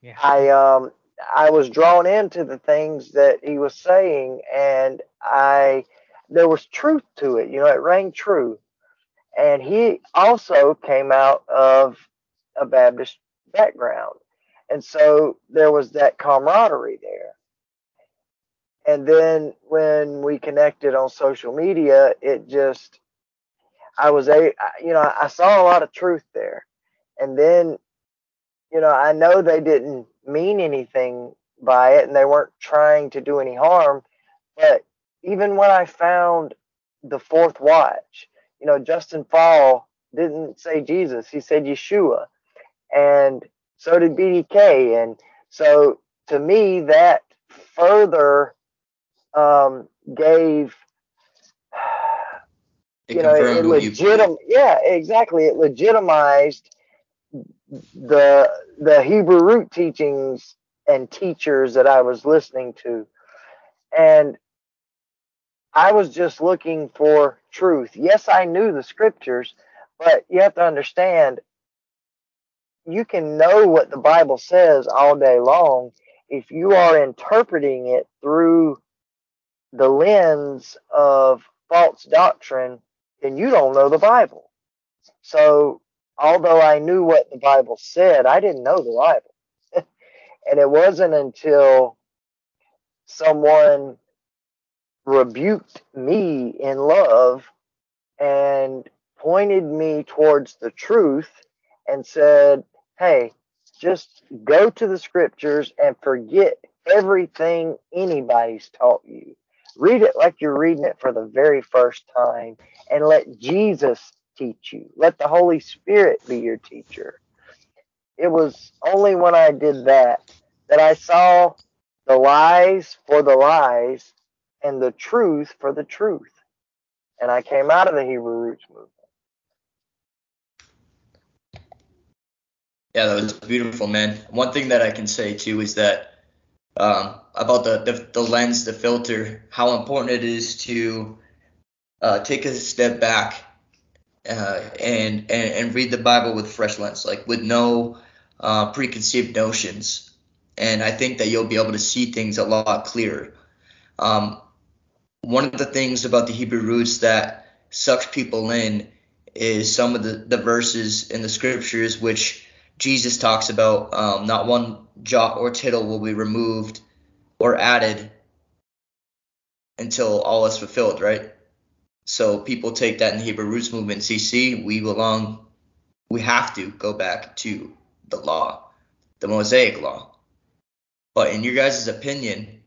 yeah, I um I was drawn into the things that he was saying, and I there was truth to it. You know, it rang true. And he also came out of a Baptist background. And so there was that camaraderie there. And then when we connected on social media, it just, I was a, you know, I saw a lot of truth there. And then, you know, I know they didn't mean anything by it and they weren't trying to do any harm. But even when I found the fourth watch, you know, Justin Fall didn't say Jesus, he said Yeshua. And so did BDK. And so to me, that further um, gave It you know it you legitim yeah exactly it legitimized the the hebrew root teachings and teachers that i was listening to and i was just looking for truth yes i knew the scriptures but you have to understand you can know what the bible says all day long if you are interpreting it through the lens of false doctrine then you don't know the Bible. So, although I knew what the Bible said, I didn't know the Bible. and it wasn't until someone rebuked me in love and pointed me towards the truth and said, Hey, just go to the scriptures and forget everything anybody's taught you. Read it like you're reading it for the very first time and let Jesus teach you. Let the Holy Spirit be your teacher. It was only when I did that that I saw the lies for the lies and the truth for the truth. And I came out of the Hebrew Roots movement. Yeah, that was beautiful, man. One thing that I can say too is that um, about the, the the lens, the filter, how important it is to uh, take a step back uh, and, and and read the Bible with fresh lens, like with no uh, preconceived notions. And I think that you'll be able to see things a lot clearer. Um, one of the things about the Hebrew roots that sucks people in is some of the, the verses in the scriptures which Jesus talks about. Um, not one jot or tittle will be removed or added until all is fulfilled, right? So people take that in the Hebrew Roots Movement CC. We belong, we have to go back to the law, the Mosaic law. But in your guys' opinion,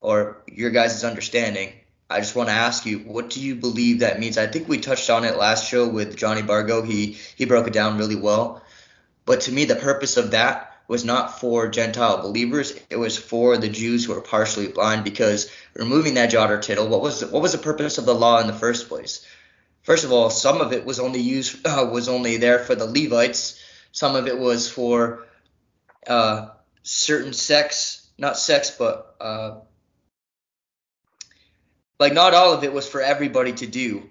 or your guys' understanding, I just want to ask you, what do you believe that means? I think we touched on it last show with Johnny Bargo. He he broke it down really well. But to me, the purpose of that was not for Gentile believers. It was for the Jews who are partially blind because removing that jot or tittle, what was the, what was the purpose of the law in the first place? First of all, some of it was only used uh, was only there for the Levites. Some of it was for uh, certain sects, not sects, but uh, like not all of it was for everybody to do,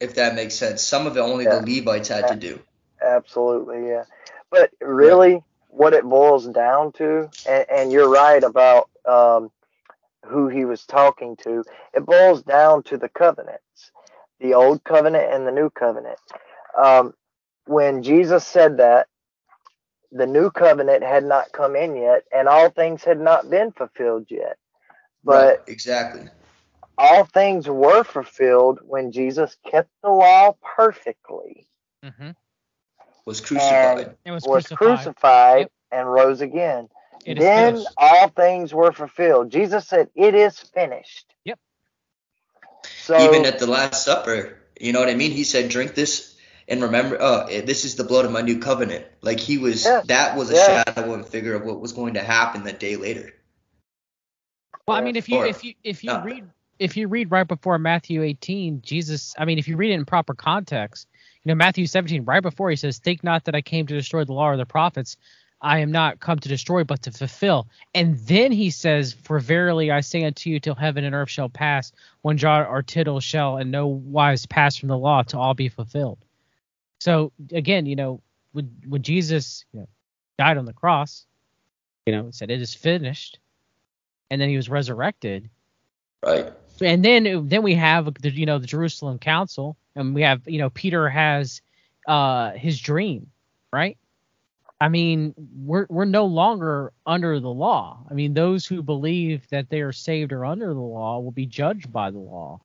if that makes sense. Some of it only Yeah. the Levites had to do. Absolutely, yeah. But really, what it boils down to, and, and you're right about um, who he was talking to, it boils down to the covenants, the old covenant and the new covenant. Um, when Jesus said that, the new covenant had not come in yet, and all things had not been fulfilled yet. But Right, exactly. all things were fulfilled when Jesus kept the law perfectly. hmm Was crucified. It was, was crucified. crucified Yep. and rose again. It is then all things were fulfilled. Jesus said, "It is finished." Yep. So Even at the Last Supper, you know what I mean? He said, "Drink this and remember, uh, this is the blood of my new covenant." Like he was, Yeah, that was a yeah. shadow and figure of what was going to happen the day later. Well, I mean, if you Or if you if you not. read if you read right before Matthew 18, Jesus, I mean, if you read it in proper context, you know, Matthew 17, right before he says, "Think not that I came to destroy the law or the prophets. I am not come to destroy, but to fulfill." And then he says, "For verily I say unto you, till heaven and earth shall pass, one jot or tittle shall in no wise pass from the law to all be fulfilled." So again, you know, when when Jesus you know, died on the cross, you know, said, "It is finished," and then he was resurrected Right. And then then we have the you know the Jerusalem Council, and we have you know Peter has uh his dream, right? I mean, we're we're no longer under the law. I mean, those who believe that they are saved or under the law will be judged by the law.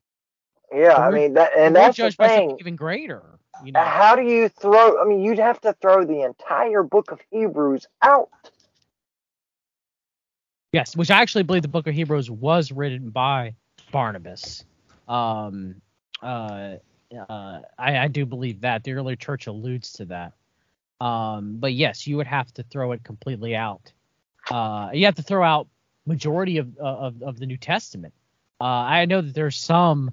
Yeah, So I mean that, and that's the judged by even greater. You know, How do you throw? I mean, you'd have to throw the entire book of Hebrews out. yes, which I actually believe the Book of Hebrews was written by Barnabas. Um, uh, uh, I, I do believe that the early church alludes to that. Um, but yes, you would have to throw it completely out. Uh, you have to throw out majority of of, of the New Testament. Uh, I know that there's some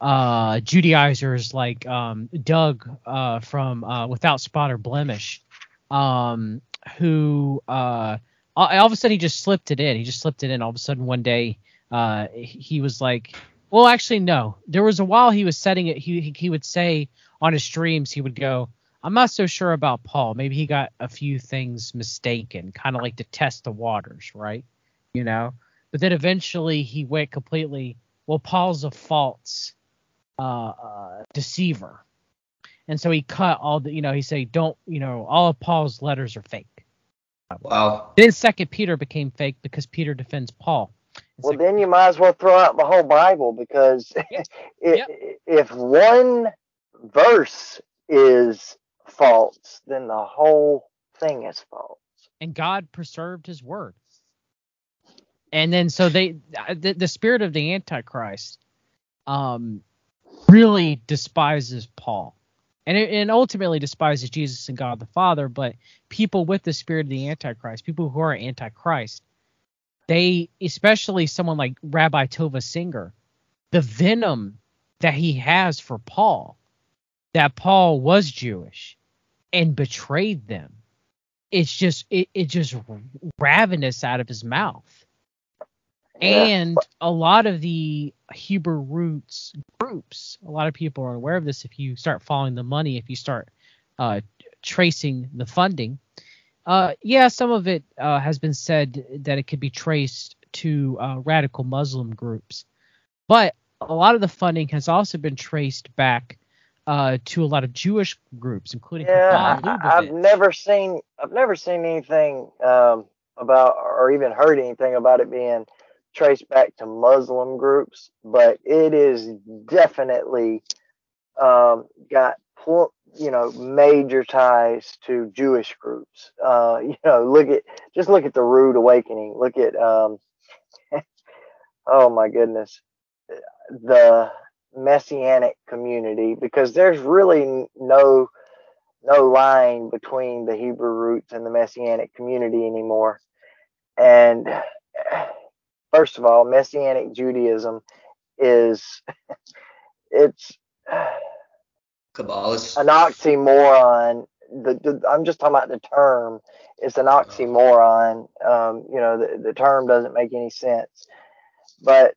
uh, Judaizers like um, Doug uh, from uh, Without Spot or Blemish, um, who uh, all of a sudden he just slipped it in. He just slipped it in. All of a sudden one day uh, he was like, well, actually no. There was a while he was setting it. He he, he would say on his streams he would go, I'm not so sure about Paul. Maybe he got a few things mistaken, kind of like to test the waters, right? You know. But then eventually he went completely. Well, Paul's a false uh, uh, deceiver, and so he cut all the. You know, he said, "Don't." You know, all of Paul's letters are fake. Wow. Then Second Peter became fake because Peter defends Paul. And Well, Second- then you might as well throw out the whole Bible because Yep. i Yep. if one verse is false, then the whole thing is false. and God preserved His word. And then so they the, the spirit of the Antichrist um really despises Paul. And it, and ultimately despises Jesus and God the Father, but people with the spirit of the Antichrist, people who are Antichrist, they especially someone like Rabbi Tovia Singer, the venom that he has for Paul, that Paul was Jewish and betrayed them. It's just it, it just ravenous out of his mouth. And a lot of the hebrew roots groups a lot of people are aware of this if you start following the money if you start uh, tracing the funding uh, yeah some of it uh, has been said that it could be traced to uh, radical muslim groups. But a lot of the funding has also been traced back uh, to a lot of jewish groups including Yeah, I, I've never seen I've never seen anything um, about or even heard anything about it being traced back to Muslim groups, but it is definitely um, got pl- you know major ties to Jewish groups. Uh, you know, look at just look at the Rude Awakening. Look at um, oh my goodness, the Messianic community because there's really no no line between the Hebrew roots and the Messianic community anymore. And first of all, Messianic Judaism is it's Kabbalist. an oxymoron. The, the I'm just talking about the term. It's an oxymoron. Um, you know, the, the term doesn't make any sense. But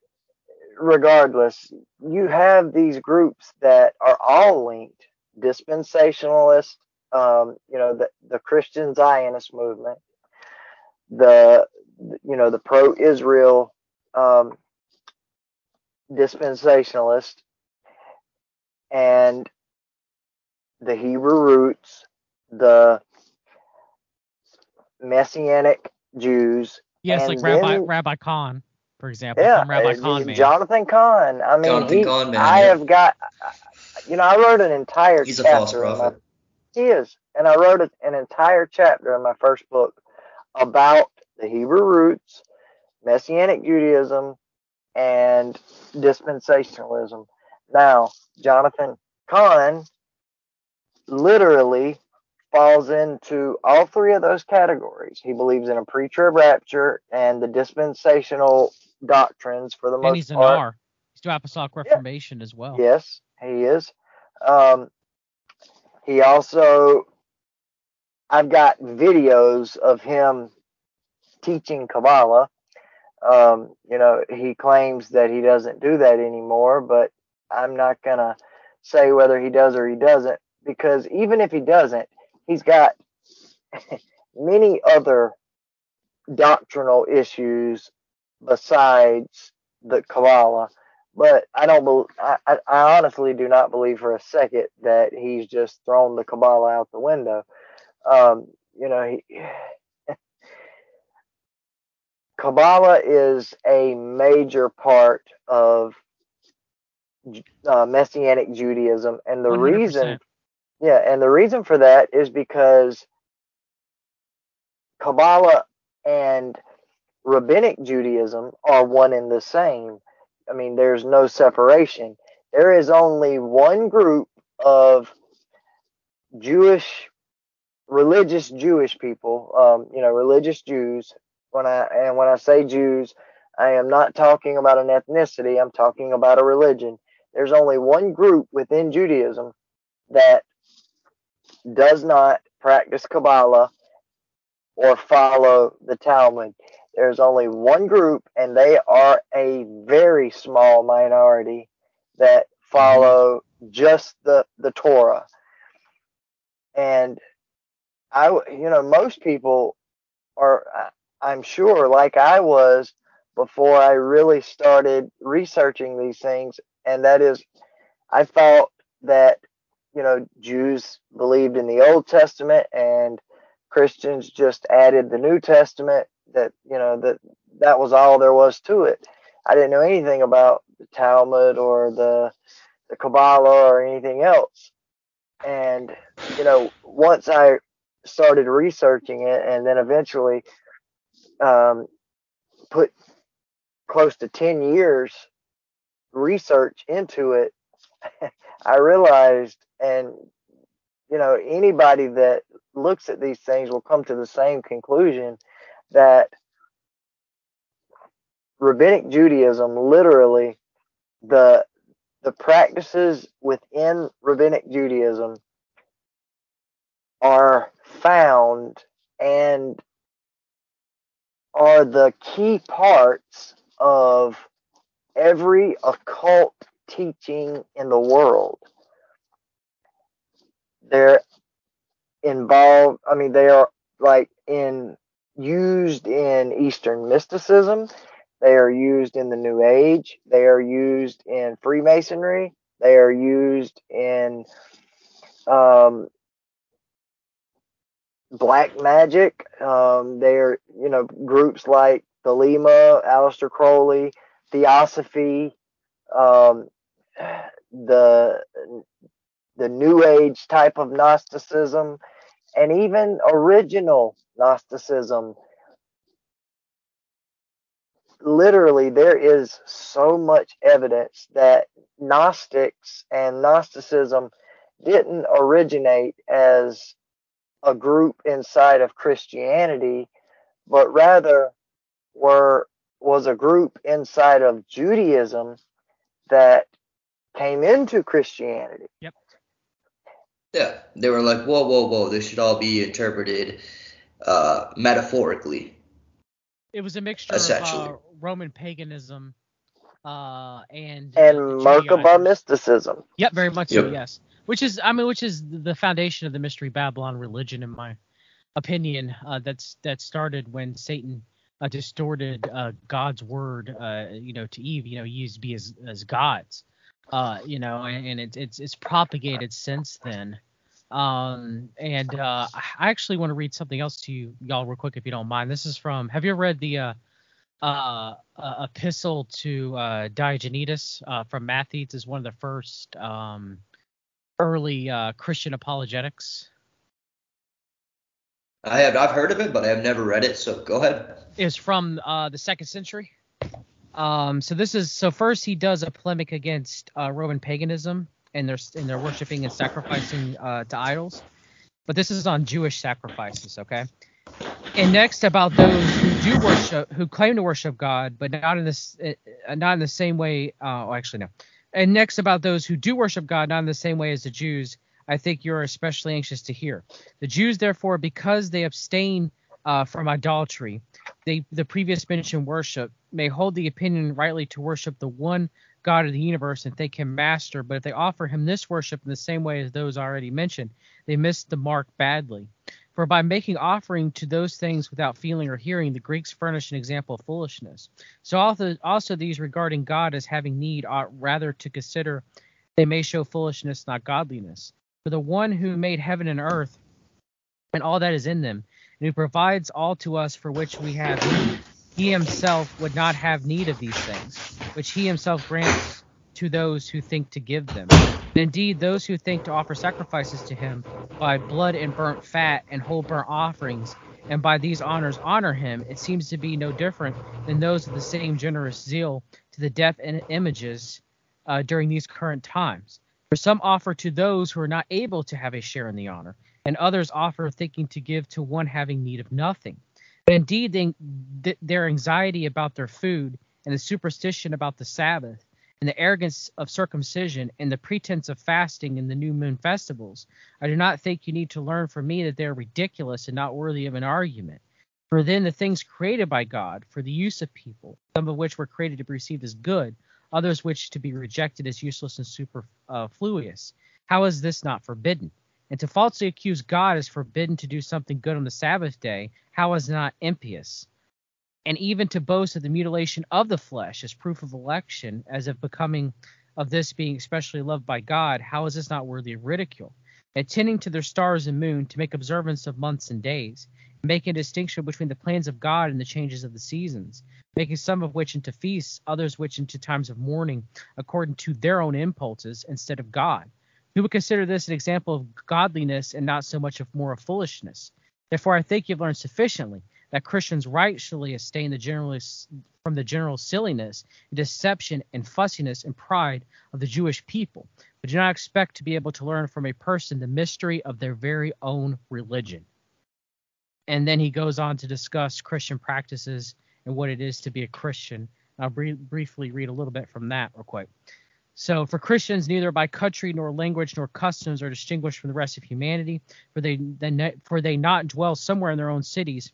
regardless, you have these groups that are all linked. Dispensationalist, um, you know, the, the Christian Zionist movement, the you know, the pro-Israel um, dispensationalist, and the Hebrew roots, the Messianic Jews. Yes, like Rabbi then- Rabbi Cahn, for example. Yeah, I'm Rabbi Cahn man. Jonathan Cahn. I mean, Jonathan he, Cahn, man, I yeah. have got, you know, I wrote an entire He's a chapter. false in my- prophet. he is, and I wrote an entire chapter in my first book about the Hebrew roots, Messianic Judaism, and dispensationalism. Now, Jonathan Cahn literally falls into all three of those categories. He believes in a pre-trib rapture and the dispensational doctrines for the and most he's an part. R. He's doing Apostolic Reformation as well. Yes, he is. Um, he also, I've got videos of him teaching Kabbalah. Um, you know, he claims that he doesn't do that anymore, but I'm not going to say whether he does or he doesn't because even if he doesn't, he's got many other doctrinal issues besides the Kabbalah but I don't. Be, I, I honestly do not believe for a second that he's just thrown the Kabbalah out the window. Um, you know, he, Kabbalah is a major part of uh, Messianic Judaism, and the 100%. reason, yeah, and the reason for that is because Kabbalah and Rabbinic Judaism are one and the same. I mean, there's no separation. There is only one group of Jewish, religious Jewish people, um, you know, religious Jews. When I and when I say Jews, I am not talking about an ethnicity. I'm talking about a religion. There's only one group within Judaism that does not practice Kabbalah or follow the Talmud. There's only one group, and they are a very small minority that follow just the the Torah. And I, you know, most people are, I'm sure, like I was before I really started researching these things, and that is, I thought that you know Jews believed in the Old Testament and Christians just added the New Testament that you know that that was all there was to it. I didn't know anything about the Talmud or the the Kabbalah or anything else. And you know, once I started researching it, and then eventually um, put close to ten years research into it, I realized, and you know, anybody that looks at these things will come to the same conclusion that rabbinic Judaism literally the the practices within rabbinic Judaism are found and are the key parts of every occult teaching in the world. They're involved, I mean, they are like in used in Eastern mysticism. They are used in the New Age. They are used in Freemasonry. They are used in um, black magic. Um, they are, you know, groups like Thelema, Aleister Crowley, Theosophy, um, the the New Age type of Gnosticism, and even original Gnosticism. Literally, there is so much evidence that Gnostics and Gnosticism didn't originate as a group inside of Christianity, but rather were was a group inside of Judaism that came into Christianity. Yep. Yeah, they were like, whoa, whoa, whoa, this should all be interpreted uh, metaphorically. It was a mixture Essentially. of uh, Roman paganism uh, and And Judaism. Merkabah mysticism. Yep, very much so. Yes, which is I mean, which is the foundation of the mystery Babylon religion, in my opinion. Uh, that's that started when Satan uh, distorted uh, God's word, uh, you know, to Eve, you know, used to be as as gods, uh, you know, and, and it's it's it's propagated since then. Um, and uh, I actually want to read something else to you, y'all, real quick, if you don't mind. This is from. Have you ever read the uh, uh, uh, epistle to uh, Diognetus uh, from Mathetes? Is one of the first um, early uh, Christian apologetics. I have I've heard of it, but I have never read it. So go ahead. is from uh, the second century. Um, so this is so first he does a polemic against uh, Roman paganism and their and their worshiping and sacrificing uh, to idols, but this is on Jewish sacrifices, okay? And next about those who do worship, who claim to worship God, but not in this, uh, not in the same way. Uh, oh, actually no. And next about those who do worship God, not in the same way as the Jews. I think you're especially anxious to hear. The Jews, therefore, because they abstain uh, from idolatry, they, the previous mentioned worship, may hold the opinion rightly to worship the one God of the universe and think him master, but if they offer him this worship in the same way as those already mentioned, they miss the mark badly. For by making offering to those things without feeling or hearing, the Greeks furnish an example of foolishness. So also, also these regarding God as having need ought rather to consider they may show foolishness, not godliness. For the one who made heaven and earth and all that is in them, and who provides all to us for which we have need, he himself would not have need of these things, which he himself grants to those who think to give them. And indeed, those who think to offer sacrifices to him by blood and burnt fat and whole burnt offerings, and by these honors honor him, it seems to be no different than those of the same generous zeal to the deaf and images uh, during these current times. For some offer to those who are not able to have a share in the honor, and others offer thinking to give to one having need of nothing. But indeed, they, their anxiety about their food and the superstition about the Sabbath and the arrogance of circumcision and the pretense of fasting and the new moon festivals, I do not think you need to learn from me that they are ridiculous and not worthy of an argument. For then the things created by God for the use of people, some of which were created to be received as good, others which to be rejected as useless and superfluous. Uh, how is this not forbidden? And to falsely accuse God as forbidden to do something good on the Sabbath day, how is not impious? and even to boast of the mutilation of the flesh as proof of election, as of becoming of this being especially loved by God, how is this not worthy of ridicule? Attending to their stars and moon to make observance of months and days, making a distinction between the plans of God and the changes of the seasons, making some of which into feasts, others which into times of mourning, according to their own impulses instead of God. Who would consider this an example of godliness and not so much of more of foolishness? Therefore, I think you've learned sufficiently that Christians rightfully abstain the from the general silliness, deception, and fussiness and pride of the Jewish people, but do not expect to be able to learn from a person the mystery of their very own religion. And then he goes on to discuss Christian practices and what it is to be a Christian. I'll br- briefly read a little bit from that real quick. So, for Christians, neither by country nor language nor customs are distinguished from the rest of humanity, for they, for they not dwell somewhere in their own cities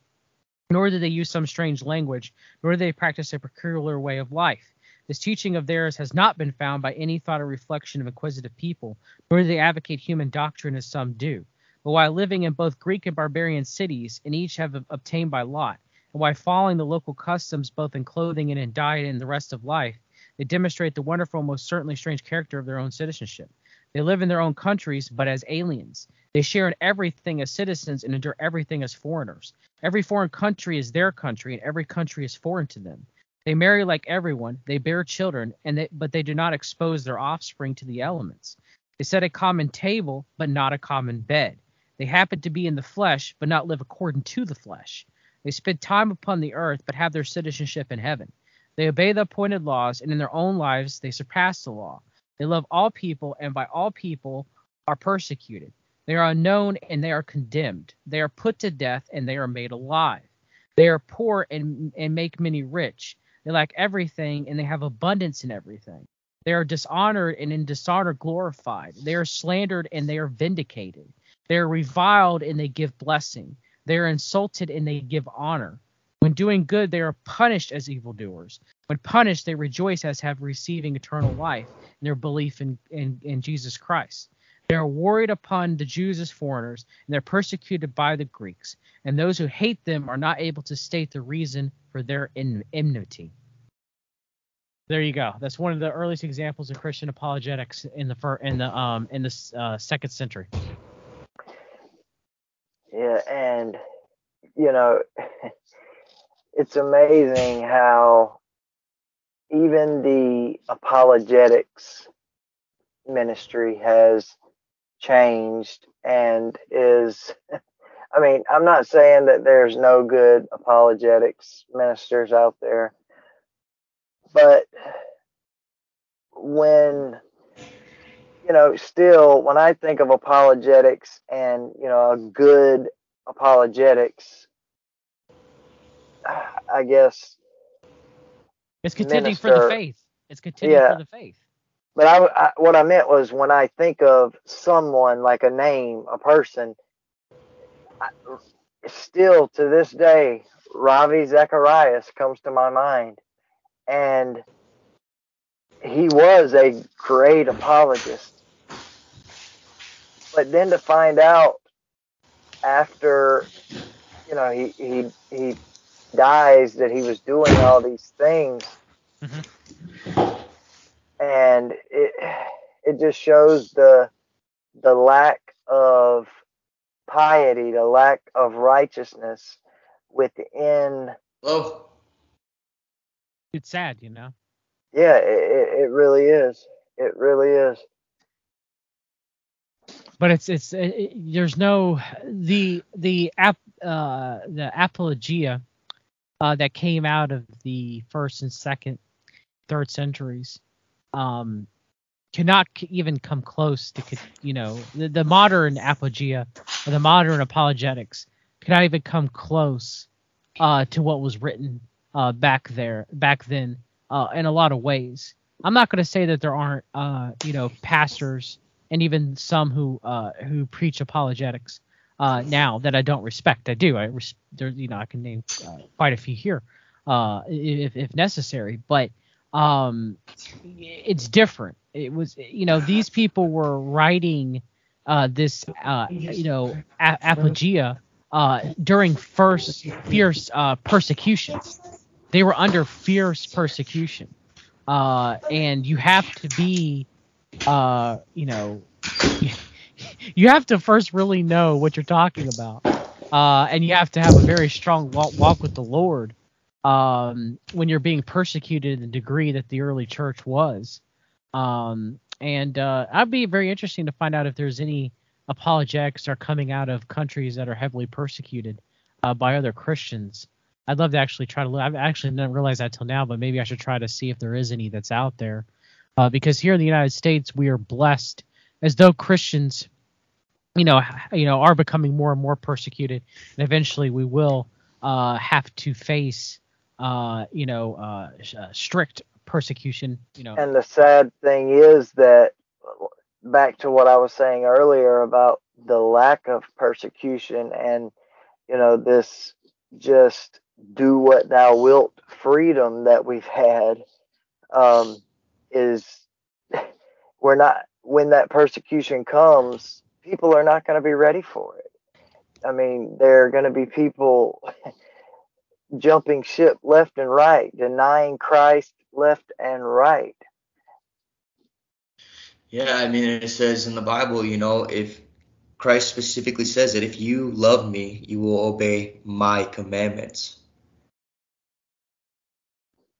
nor do they use some strange language, nor do they practice a peculiar way of life. This teaching of theirs has not been found by any thought or reflection of inquisitive people, nor do they advocate human doctrine as some do. But while living in both Greek and barbarian cities, and each have obtained by lot, and while following the local customs both in clothing and in diet and the rest of life, they demonstrate the wonderful, most certainly strange character of their own citizenship. They live in their own countries, but as aliens. They share in everything as citizens and endure everything as foreigners. Every foreign country is their country, and every country is foreign to them. They marry like everyone, they bear children, and they, but they do not expose their offspring to the elements. They set a common table, but not a common bed. They happen to be in the flesh, but not live according to the flesh. They spend time upon the earth, but have their citizenship in heaven. They obey the appointed laws, and in their own lives they surpass the law. They love all people, and by all people are persecuted. They are unknown and they are condemned. They are put to death and they are made alive. They are poor and, and make many rich. They lack everything and they have abundance in everything. They are dishonored and in dishonor glorified. They are slandered and they are vindicated. They are reviled and they give blessing. They are insulted and they give honor. When doing good, they are punished as evildoers. When punished, they rejoice as have receiving eternal life in their belief in, in, in Jesus Christ. They are worried upon the Jews as foreigners, and they're persecuted by the Greeks. And those who hate them are not able to state the reason for their enmity. There you go. That's one of the earliest examples of Christian apologetics in the fir- in the um in the uh, second century. Yeah, and you know, it's amazing how even the apologetics ministry has changed and is I mean, I'm not saying that there's no good apologetics ministers out there, but when you know, still when I think of apologetics and, you know, a good apologetics I guess it's contending minister, for the faith. It's contending yeah, for the faith. But I, I, what I meant was when I think of someone like a name, a person, I, still to this day, Ravi Zacharias comes to my mind, and he was a great apologist. But then to find out after you know he he he dies that he was doing all these things Mhm. and it it just shows the the lack of piety the lack of righteousness within Hello. It's sad, you know. yeah it, it, it really is it really is but it's it's it, it- there's no the the app uh the apologia uh that came out of the first and second third centuries um cannot even come close to you know the, the modern apologia or the modern apologetics cannot even come close uh to what was written uh back there back then uh in a lot of ways. I'm not going to say that there aren't uh you know pastors and even some who uh, who preach apologetics uh, now that I don't respect. I do. I res- there, you know, I can name uh, quite a few here uh, if if necessary, but um, it's different. It was, you know, these people were writing uh, this, uh, you know, a- apologia uh, during first fierce uh, persecution. They were under fierce persecution, uh, and you have to be uh, you know, you have to first really know what you're talking about, uh, and you have to have a very strong walk, with the Lord um, when you're being persecuted in the degree that the early church was. Um, and uh, I'd be very interesting to find out if there's any apologetics are coming out of countries that are heavily persecuted uh, by other Christians. I'd love to actually try to look. I've actually didn't realize that till now, but maybe I should try to see if there is any that's out there uh, because here in the United States we are blessed as though Christians, you know, you know, are becoming more and more persecuted, and eventually we will uh, have to face, uh, you know, uh, uh, strict persecution. You know, And the sad thing is that back to what I was saying earlier about the lack of persecution and you know this just do what thou wilt freedom that we've had um, is we're not when that persecution comes people are not going to be ready for it i mean there are going to be people jumping ship left and right denying christ left and right Yeah, I mean, it says in the Bible, you know, if Christ specifically says that if you love me, you will obey my commandments.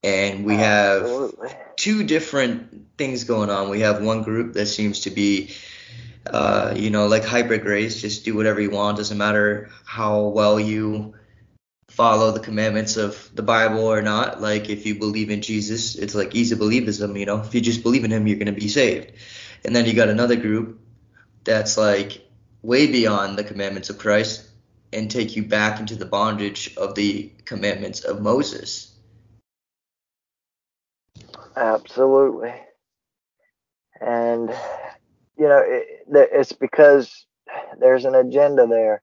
And we have Absolutely. two different things going on. We have one group that seems to be, uh, you know, like hyper grace, just do whatever you want, doesn't matter how well you follow the commandments of the Bible or not. Like if you believe in Jesus, it's like easy believism, you know. If you just believe in him, you're gonna be saved. And then you got another group that's like way beyond the commandments of Christ and take you back into the bondage of the commandments of Moses. Absolutely. And, you know, it, it's because there's an agenda there.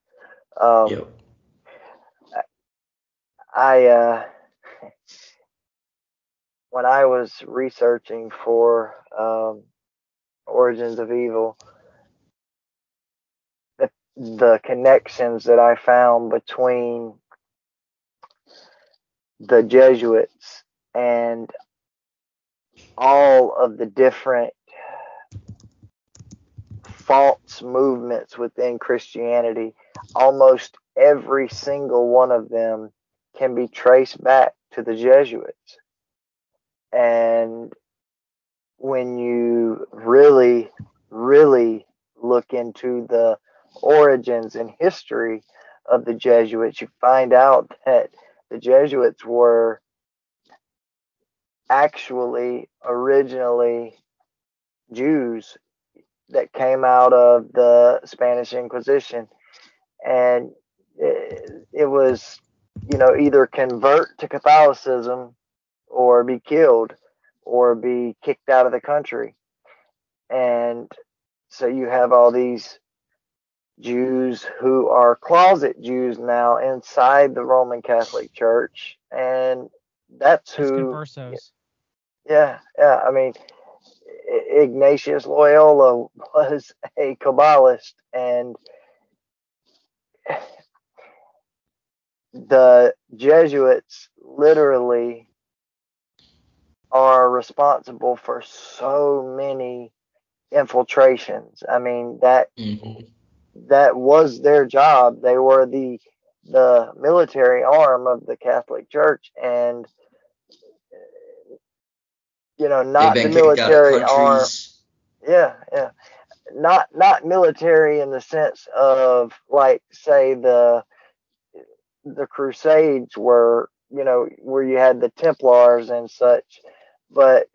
Um, Yep. I, uh, when I was researching for um, Origins of Evil, the, the connections that I found between the Jesuits and all of the different false movements within Christianity, almost every single one of them can be traced back to the Jesuits. And when you really, really look into the origins and history of the Jesuits, you find out that the Jesuits were actually originally Jews that came out of the Spanish Inquisition. And it, it was, you know, either convert to Catholicism or be killed or be kicked out of the country. And so you have all these Jews who are closet Jews now inside the Roman Catholic Church. And that's who conversos. yeah, yeah. I mean, Ignatius Loyola was a Kabbalist, and the Jesuits literally are responsible for so many infiltrations. I mean that Mhm. that was their job. They were the the military arm of the Catholic Church, and you know, not the They've been kicked out of military arm. Yeah, yeah. Not not military in the sense of like say the the Crusades were, you know, where you had the Templars and such, but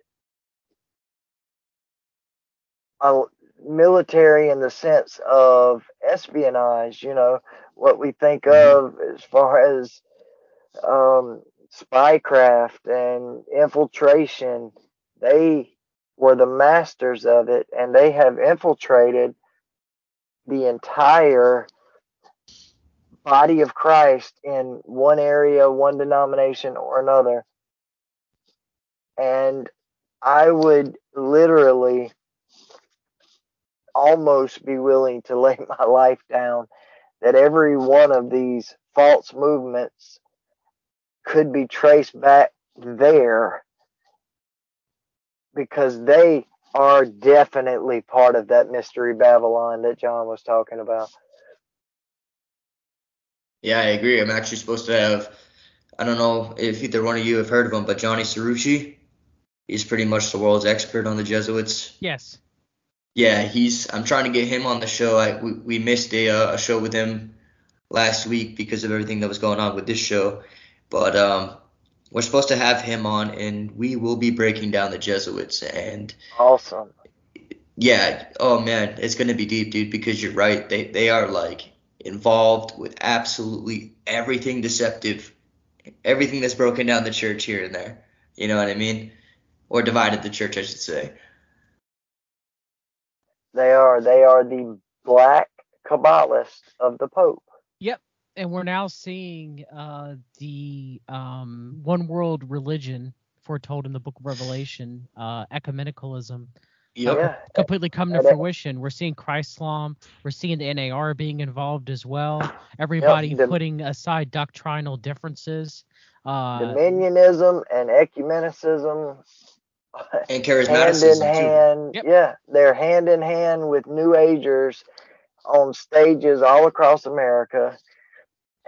a military in the sense of espionage, you know, what we think Mhm. of as far as um, spycraft and infiltration. They were the masters of it, and they have infiltrated the entire body of Christ in one area, one denomination or another. And I would literally almost be willing to lay my life down that every one of these false movements could be traced back there because they are definitely part of that mystery Babylon that John was talking about. Yeah, I agree. I'm actually supposed to have. I don't know if either one of you have heard of him, but Johnny Cerrucci. He's pretty much the world's expert on the Jesuits. Yes. Yeah, he's. I'm trying to get him on the show. I we, we missed a uh, a show with him last week because of everything that was going on with this show, but um, we're supposed to have him on, and we will be breaking down the Jesuits. And Awesome. yeah, oh man, it's gonna be deep, dude. Because you're right. They they are like involved with absolutely everything deceptive, everything that's broken down the church here and there. You know what I mean? Or divided the church, I should say. They are they are the black Kabbalists of the Pope. And we're now seeing uh, the um, one world religion foretold in the book of Revelation, uh, ecumenicalism, Yep. Yeah. completely come to fruition. We're seeing Chrislam. We're seeing the NAR being involved as well. Everybody the- putting aside doctrinal differences. Uh, Dominionism and ecumenicism And hand in charismaticism too. hand. Yep. Yeah, they're hand in hand with New Agers on stages all across America,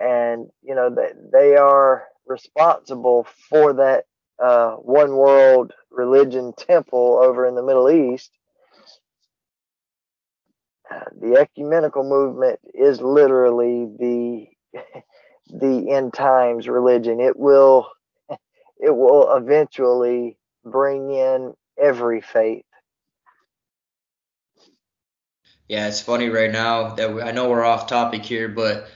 and you know they they are responsible for that uh, one world religion temple over in the Middle East. The ecumenical movement is literally the the end times religion. It will it will eventually bring in every faith. Yeah, it's funny right now that we, I know we're off topic here, but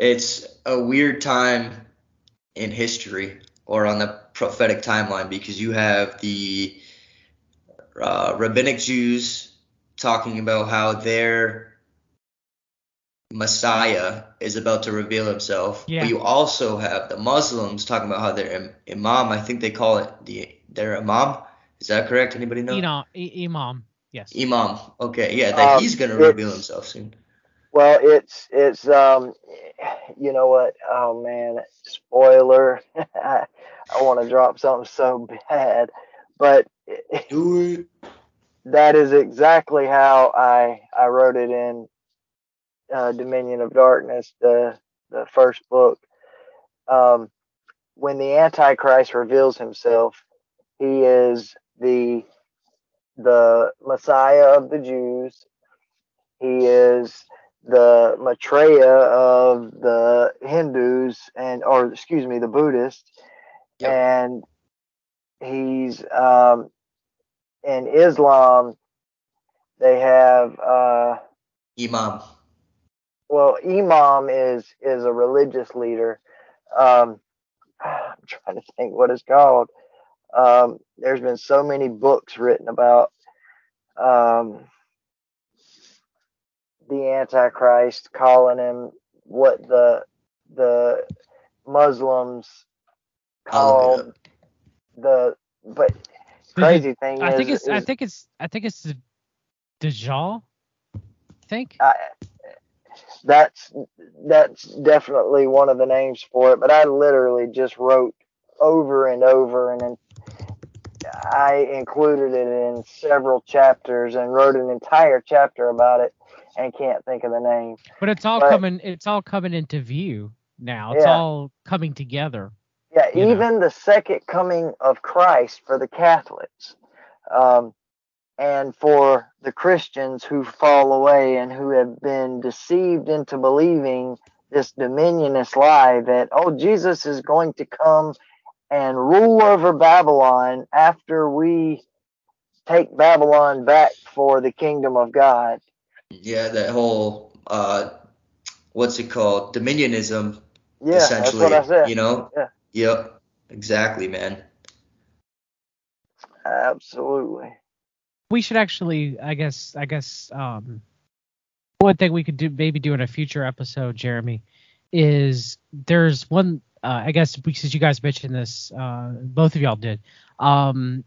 it's a weird time in history or on the prophetic timeline because you have the uh, rabbinic Jews talking about how their Messiah is about to reveal himself. Yeah. But you also have the Muslims talking about how their im- imam, I think they call it the their imam. Is that correct? Anybody know? Eno- I- Imam. Yes. Imam. Okay, yeah, that Um, he's gonna reveal himself soon. Well, it's it's um, you know what? Oh man, spoiler! I, I want to drop something so bad, but Do it. that is exactly how I I wrote it in uh, Dominion of Darkness, the the first book. Um, when the Antichrist reveals himself, he is the the Messiah of the Jews. He is the Maitreya of the Hindus and or excuse me, the Buddhists. Yep. And he's um in Islam they have uh Imam. well imam is is a religious leader um i'm trying to think what it's called um there's been so many books written about um the antichrist calling him what the the muslims oh, I'll look it called the but crazy thing I is, think it's. I think it's. I think it's the Dajjal. I think. I, that's that's definitely one of the names for it. But I literally just wrote over and over, and then I included it in several chapters and wrote an entire chapter about it, and can't think of the name. But it's all But- coming. It's all coming into view now. It's Yeah. all coming together. Yeah, you know. even the second coming of Christ for the Catholics, um, and for the Christians who fall away and who have been deceived into believing this dominionist lie that oh Jesus is going to come and rule over Babylon after we take Babylon back for the kingdom of God. Yeah, that whole uh, what's it called? Dominionism, Yeah, that's essentially. what I said. You know? Yeah. Yep. Exactly, man. Absolutely. We should actually, I guess, I guess, um, one thing we could do, maybe do in a future episode, Jeremy, is there's one. Uh, I guess because you guys mentioned this, uh, both of y'all did. Um,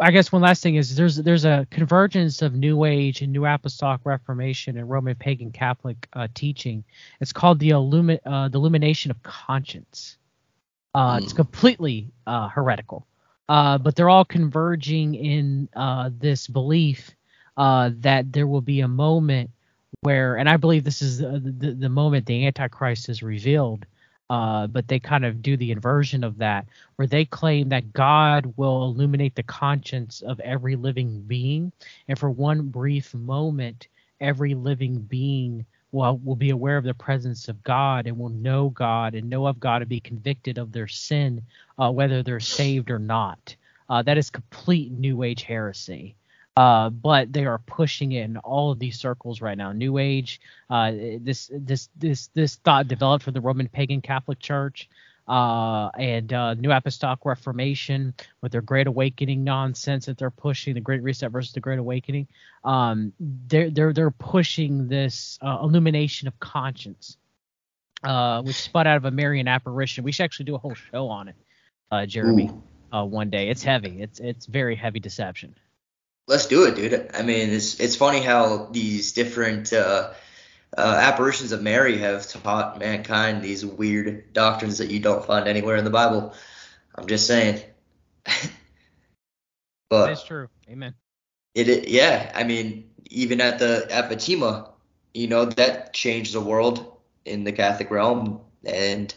I guess one last thing is there's there's a convergence of New Age and New Apostolic Reformation and Roman Pagan Catholic uh, teaching. It's called the illumi- uh, the illumination of conscience. Uh, It's Mm. completely uh, heretical, uh, but they're all converging in uh, this belief uh, that there will be a moment where, and I believe this is the, the, the moment the Antichrist is revealed. Uh, but they kind of do the inversion of that, where they claim that God will illuminate the conscience of every living being, and for one brief moment, every living being will, will be aware of the presence of God and will know God and know of God and be convicted of their sin, uh, whether they're saved or not. Uh, that is complete New Age heresy. Uh, but they are pushing it in all of these circles right now. New Age, uh, this this this this thought developed from the Roman pagan Catholic Church, uh, and uh, New Apostolic Reformation with their Great Awakening nonsense that they're pushing, the Great Reset versus the Great Awakening. Um, they're they're they're pushing this uh, illumination of conscience, uh, which spun out of a Marian apparition. We should actually do a whole show on it, uh, Jeremy, uh, one day. It's heavy. It's it's very heavy deception. Let's do it, dude. I mean, it's it's funny how these different uh, uh, apparitions of Mary have taught mankind these weird doctrines that you don't find anywhere in the Bible. I'm just saying. but That's true. Amen. It, it yeah, I mean, even at the at Fatima, you know, that changed the world in the Catholic realm. And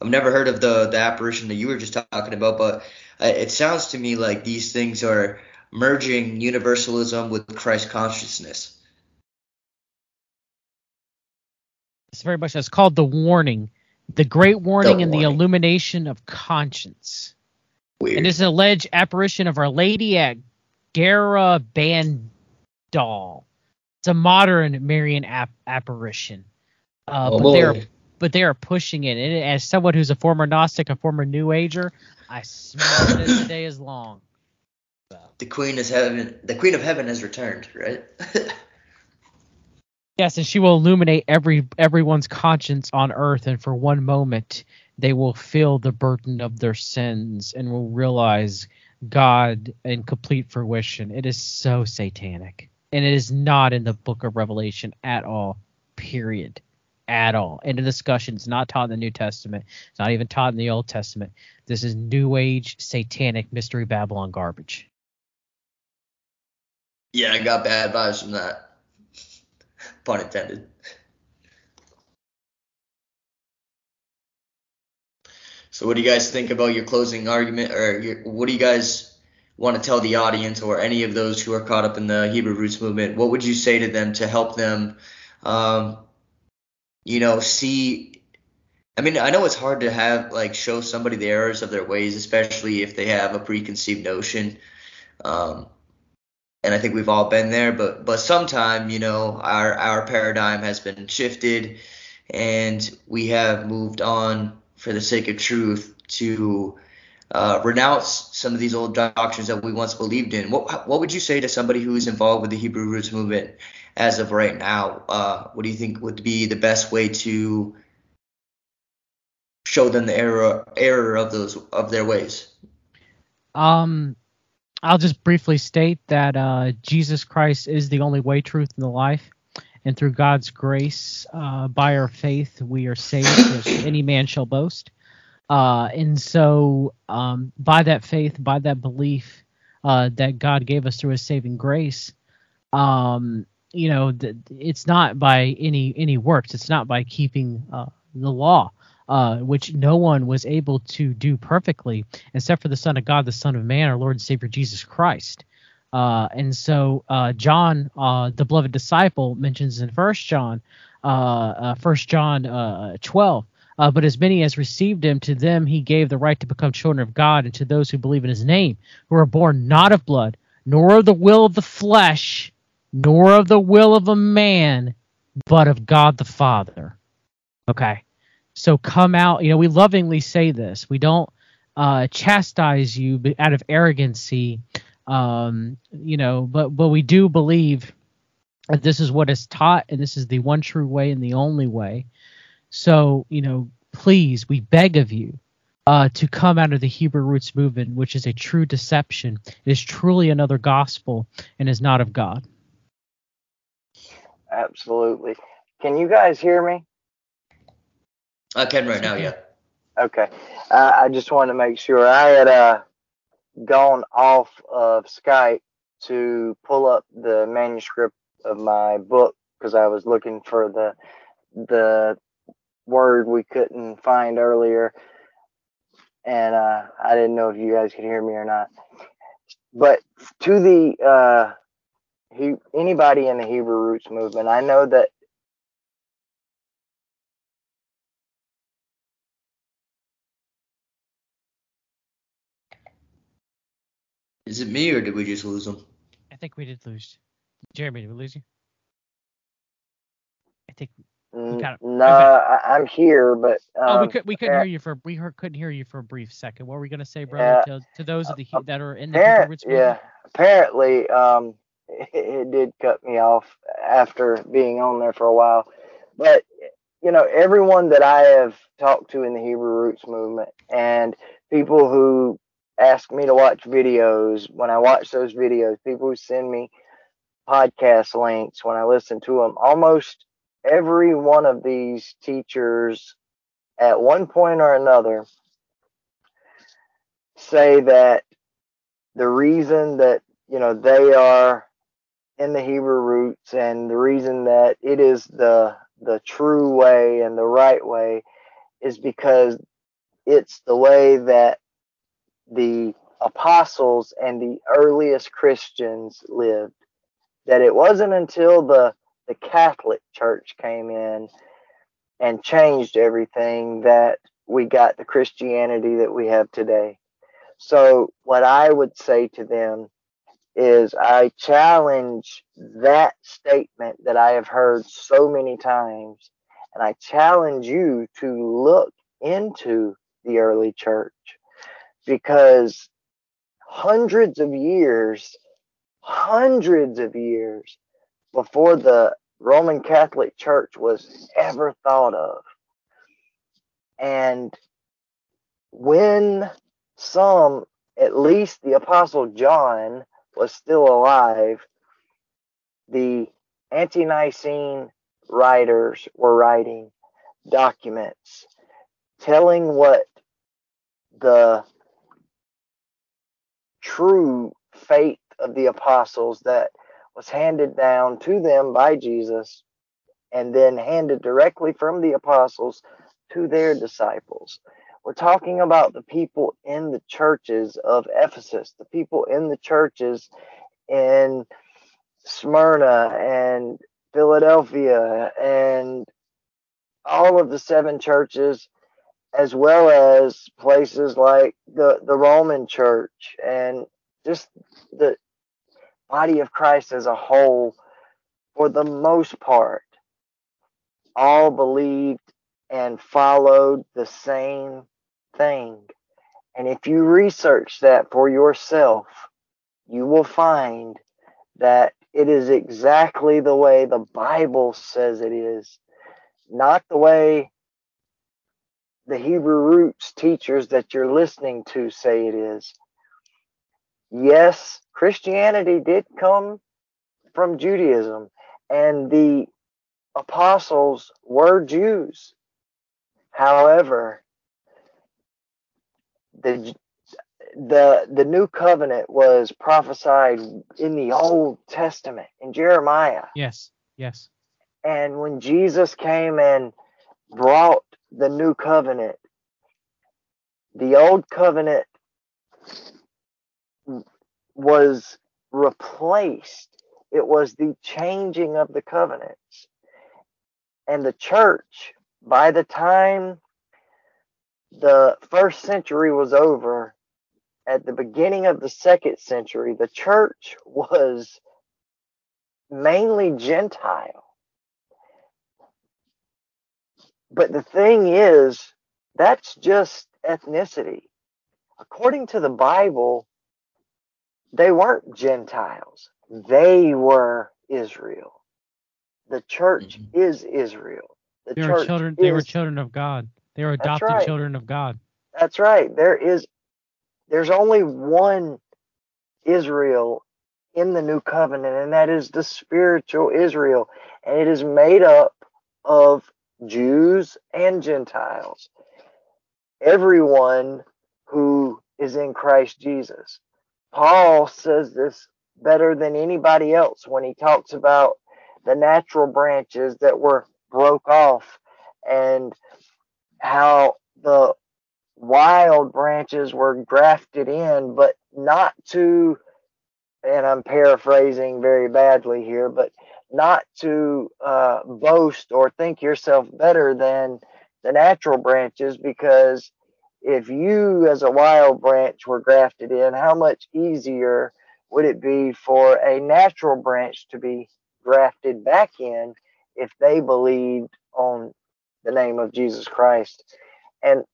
I've never heard of the the apparition that you were just talking about, but uh, it sounds to me like these things are merging universalism with Christ consciousness. It's very much. It's called the warning, the Great Warning, and the illumination of conscience. Weird. And it's an alleged apparition of Our Lady at Gara Bandal. It's a modern Marian ap- apparition. Uh, oh but they are but they are pushing it. And as someone who's a former Gnostic, a former New Ager, I smell the day is long. The Queen is heaven. The Queen of Heaven has returned, right? yes, and she will illuminate every everyone's conscience on earth, and for one moment they will feel the burden of their sins and will realize God in complete fruition. It is so satanic. And it is not in the book of Revelation at all. Period. At all. And the discussion is not taught in the New Testament. It's not even taught in the Old Testament. This is New Age satanic mystery Babylon garbage. Yeah, I got bad vibes from that. Pun intended. So, what do you guys think about your closing argument, or your, what do you guys want to tell the audience, or any of those who are caught up in the Hebrew roots movement? What would you say to them to help them, um, you know, see? I mean, I know it's hard to have like show somebody the errors of their ways, especially if they have a preconceived notion. Um, and I think we've all been there, but but sometime, you know, our our paradigm has been shifted, and we have moved on for the sake of truth to uh, renounce some of these old doctrines that we once believed in. What what would you say to somebody who is involved with the Hebrew roots movement as of right now? Uh, what do you think would be the best way to show them the error error of those of their ways? Um, I'll just briefly state that uh, Jesus Christ is the only way, truth, and the life, and through God's grace, uh, by our faith, we are saved, any man shall boast. Uh, and so, um, by that faith, by that belief uh, that God gave us through His saving grace, um, you know, th- it's not by any any works. It's not by keeping uh, the law, uh, which no one was able to do perfectly, except for the Son of God, the Son of Man, our Lord and Savior Jesus Christ. Uh, and so uh, John, uh, the beloved disciple, mentions in First John, uh, uh, First John uh, 12. but as many as received him, to them he gave the right to become children of God, and to those who believe in his name, who are born not of blood, nor of the will of the flesh, nor of the will of a man, but of God the Father. Okay, so come out. You know, we lovingly say this. We don't uh, chastise you out of arrogancy um, you know, but but we do believe that this is what is taught, and this is the one true way and the only way. So you know, please, we beg of you uh, to come out of the Hebrew roots movement, which is a true deception. It is truly another gospel and is not of God. Absolutely. Can you guys hear me? I can right now, yeah. Okay. Uh, I just wanted to make sure I had uh, gone off of Skype to pull up the manuscript of my book because I was looking for the the word we couldn't find earlier, and uh, I didn't know if you guys could hear me or not. But to the uh, he, anybody in the Hebrew roots movement, I know that Is it me or did we just lose him? I think we did lose. Jeremy, did we lose you? I think we got No, okay. I, am here, but um, oh, we um, could we couldn't hear you for we heard, couldn't hear you for a brief second. What were we gonna say, brother? Yeah, to, to those of the uh, that are in the apparent, yeah, apparently, um, it, it did cut me off after being on there for a while, but you know, everyone that I have talked to in the Hebrew Roots movement and people who ask me to watch videos. When I watch those videos, people who send me podcast links when I listen to them, almost every one of these teachers at one point or another say that the reason that you know they are in the Hebrew roots and the reason that it is the the true way and the right way is because it's the way that the apostles and the earliest Christians lived. That it wasn't until the, the Catholic Church came in and changed everything that we got the Christianity that we have today. So, what I would say to them is I challenge that statement that I have heard so many times, and I challenge you to look into the early church because hundreds of years, hundreds of years before the Roman Catholic Church was ever thought of. And when some, at least the Apostle John, was still alive, the ante Nicene writers were writing documents telling what the true faith of the apostles that was handed down to them by Jesus and then handed directly from the apostles to their disciples. We're talking about the people in the churches of Ephesus, the people in the churches in Smyrna and Philadelphia and all of the seven churches as well as places like the, the Roman church and just the body of Christ as a whole, for the most part, all believed and followed the same thing. And if you research that for yourself, you will find that it is exactly the way the Bible says it is, not the way the Hebrew roots teachers that you're listening to say it is. Yes, Christianity did come from Judaism, and the apostles were Jews. However, the the the new covenant was prophesied in the Old Testament in Jeremiah. Yes. Yes. And when Jesus came and brought the new covenant, the old covenant was replaced. It was the changing of the covenants. And the church, by the time the first century was over, at the beginning of the second century, the church was mainly Gentile. But the thing is, that's just ethnicity. According to the Bible, they weren't Gentiles, they were Israel. The church Mhm. is Israel. The They were children. They were children of God. They were adopted right. children of God. That's right. There is there's only one Israel in the new covenant and that is the spiritual Israel and it is made up of Jews and Gentiles. Everyone who is in Christ Jesus. Paul says this better than anybody else when he talks about the natural branches that were broke off and how the wild branches were grafted in, but not to, and I'm paraphrasing very badly here, but not to uh, boast or think yourself better than the natural branches, because if you, as a wild branch, were grafted in, how much easier would it be for a natural branch to be grafted back in if they believed on the name of Jesus Christ? And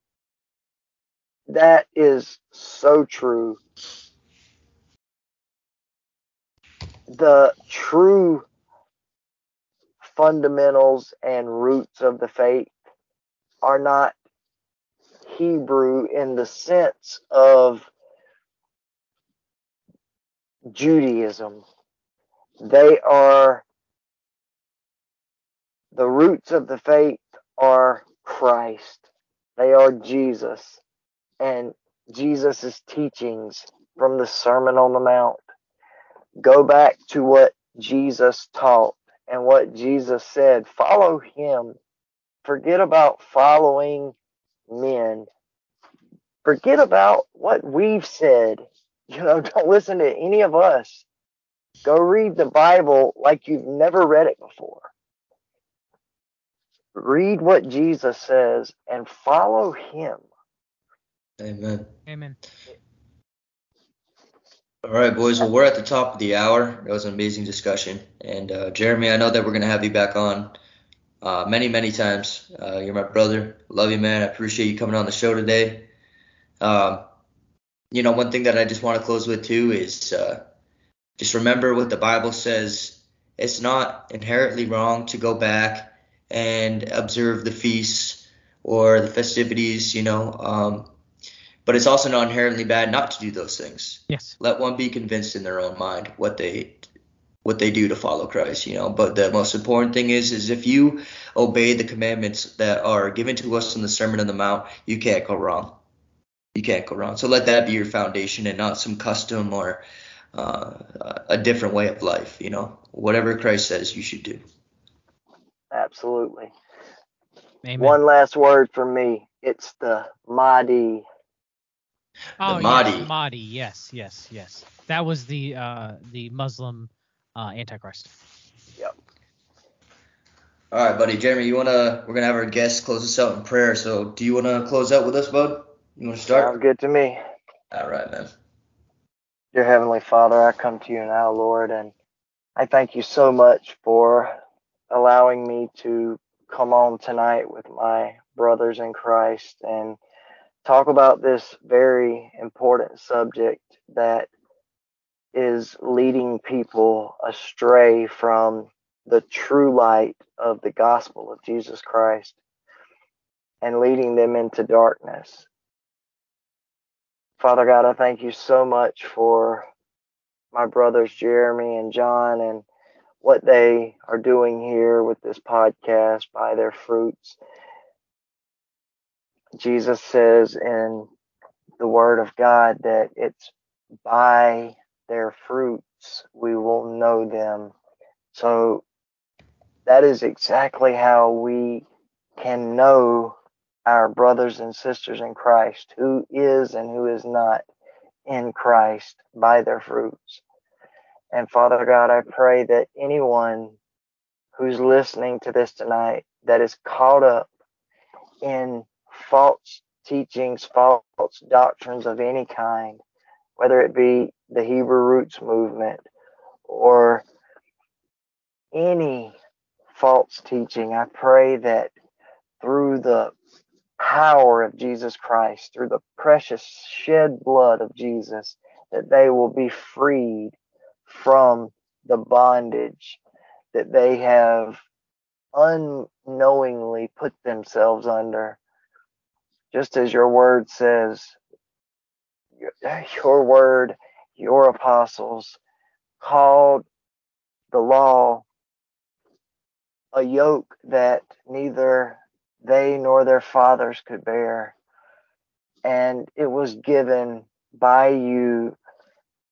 that is so true. The true fundamentals and roots of the faith are not Hebrew in the sense of Judaism. They are the roots of the faith are Christ. They are Jesus and Jesus' teachings from the Sermon on the Mount. Go back to what Jesus taught and what Jesus said. Follow him. Forget about following men. Forget about what we've said. You know, don't listen to any of us. Go read the Bible like you've never read it before. Read what Jesus says and follow him. Amen. Amen. All right, boys. Well, we're at the top of the hour. That was an amazing discussion. And uh, Jeremy, I know that we're gonna have you back on uh, many, many times. Uh, you're my brother. Love you, man. I appreciate you coming on the show today. Um, you know, one thing that I just want to close with too is uh, just remember what the Bible says. It's not inherently wrong to go back and observe the feasts or the festivities. You know. Um, but it's also not inherently bad not to do those things Yes. let one be convinced in their own mind what they what they do to follow Christ, you know. But the most important thing is is if you obey the commandments that are given to us in the Sermon on the Mount, you can't go wrong. You can't go wrong. So let that be your foundation and not some custom or uh, a different way of life, you know. Whatever Christ says, you should do. Absolutely. Amen. One last word from me. It's the Mahdi. Oh, Mahdi. Yes, Mahdi. Yes. Yes. Yes. That was the uh the Muslim uh Antichrist. Yep. All right, buddy. Jeremy, you wanna we're gonna have our guests close us out in prayer. So do you wanna close out with us, bud? You wanna start? Sounds start? good to me. All right, man. Dear Heavenly Father, I come to you now, Lord, and I thank you so much for allowing me to come on tonight with my brothers in Christ and talk about this very important subject that is leading people astray from the true light of the gospel of Jesus Christ and leading them into darkness. Father God, I thank you so much for my brothers Jeremy and John and what they are doing here with this podcast by their fruits. Jesus says in the Word of God that it's by their fruits we will know them. So that is exactly how we can know our brothers and sisters in Christ, who is and who is not in Christ by their fruits. And Father God, I pray that anyone who's listening to this tonight that is caught up in false teachings, false doctrines of any kind, whether it be the Hebrew roots movement or any false teaching, I pray that through the power of Jesus Christ, through the precious shed blood of Jesus, that they will be freed from the bondage that they have unknowingly put themselves under. Just as your word says, your word, your apostles called the law a yoke that neither they nor their fathers could bear. And it was given by you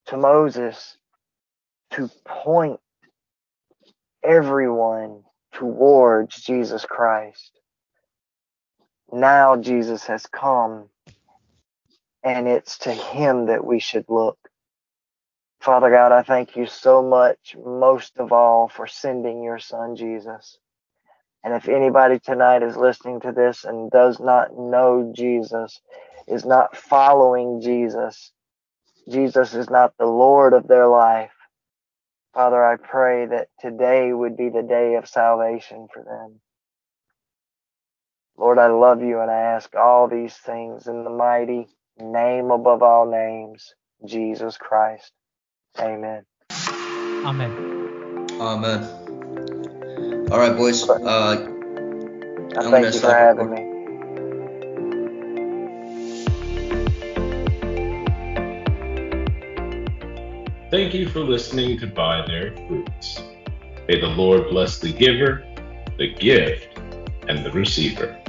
to Moses to point everyone towards Jesus Christ. Now Jesus has come, and it's to him that we should look. Father God, I thank you so much, most of all, for sending your son Jesus. And if anybody tonight is listening to this and does not know Jesus, is not following Jesus, Jesus is not the Lord of their life, Father, I pray that today would be the day of salvation for them. Lord, I love you and I ask all these things in the mighty name above all names, Jesus Christ. Amen. Amen. Amen. All right, boys. Uh, I I'm thank you for having me. Thank you for listening to By Their Fruits. May the Lord bless the giver, the gift, and the receiver.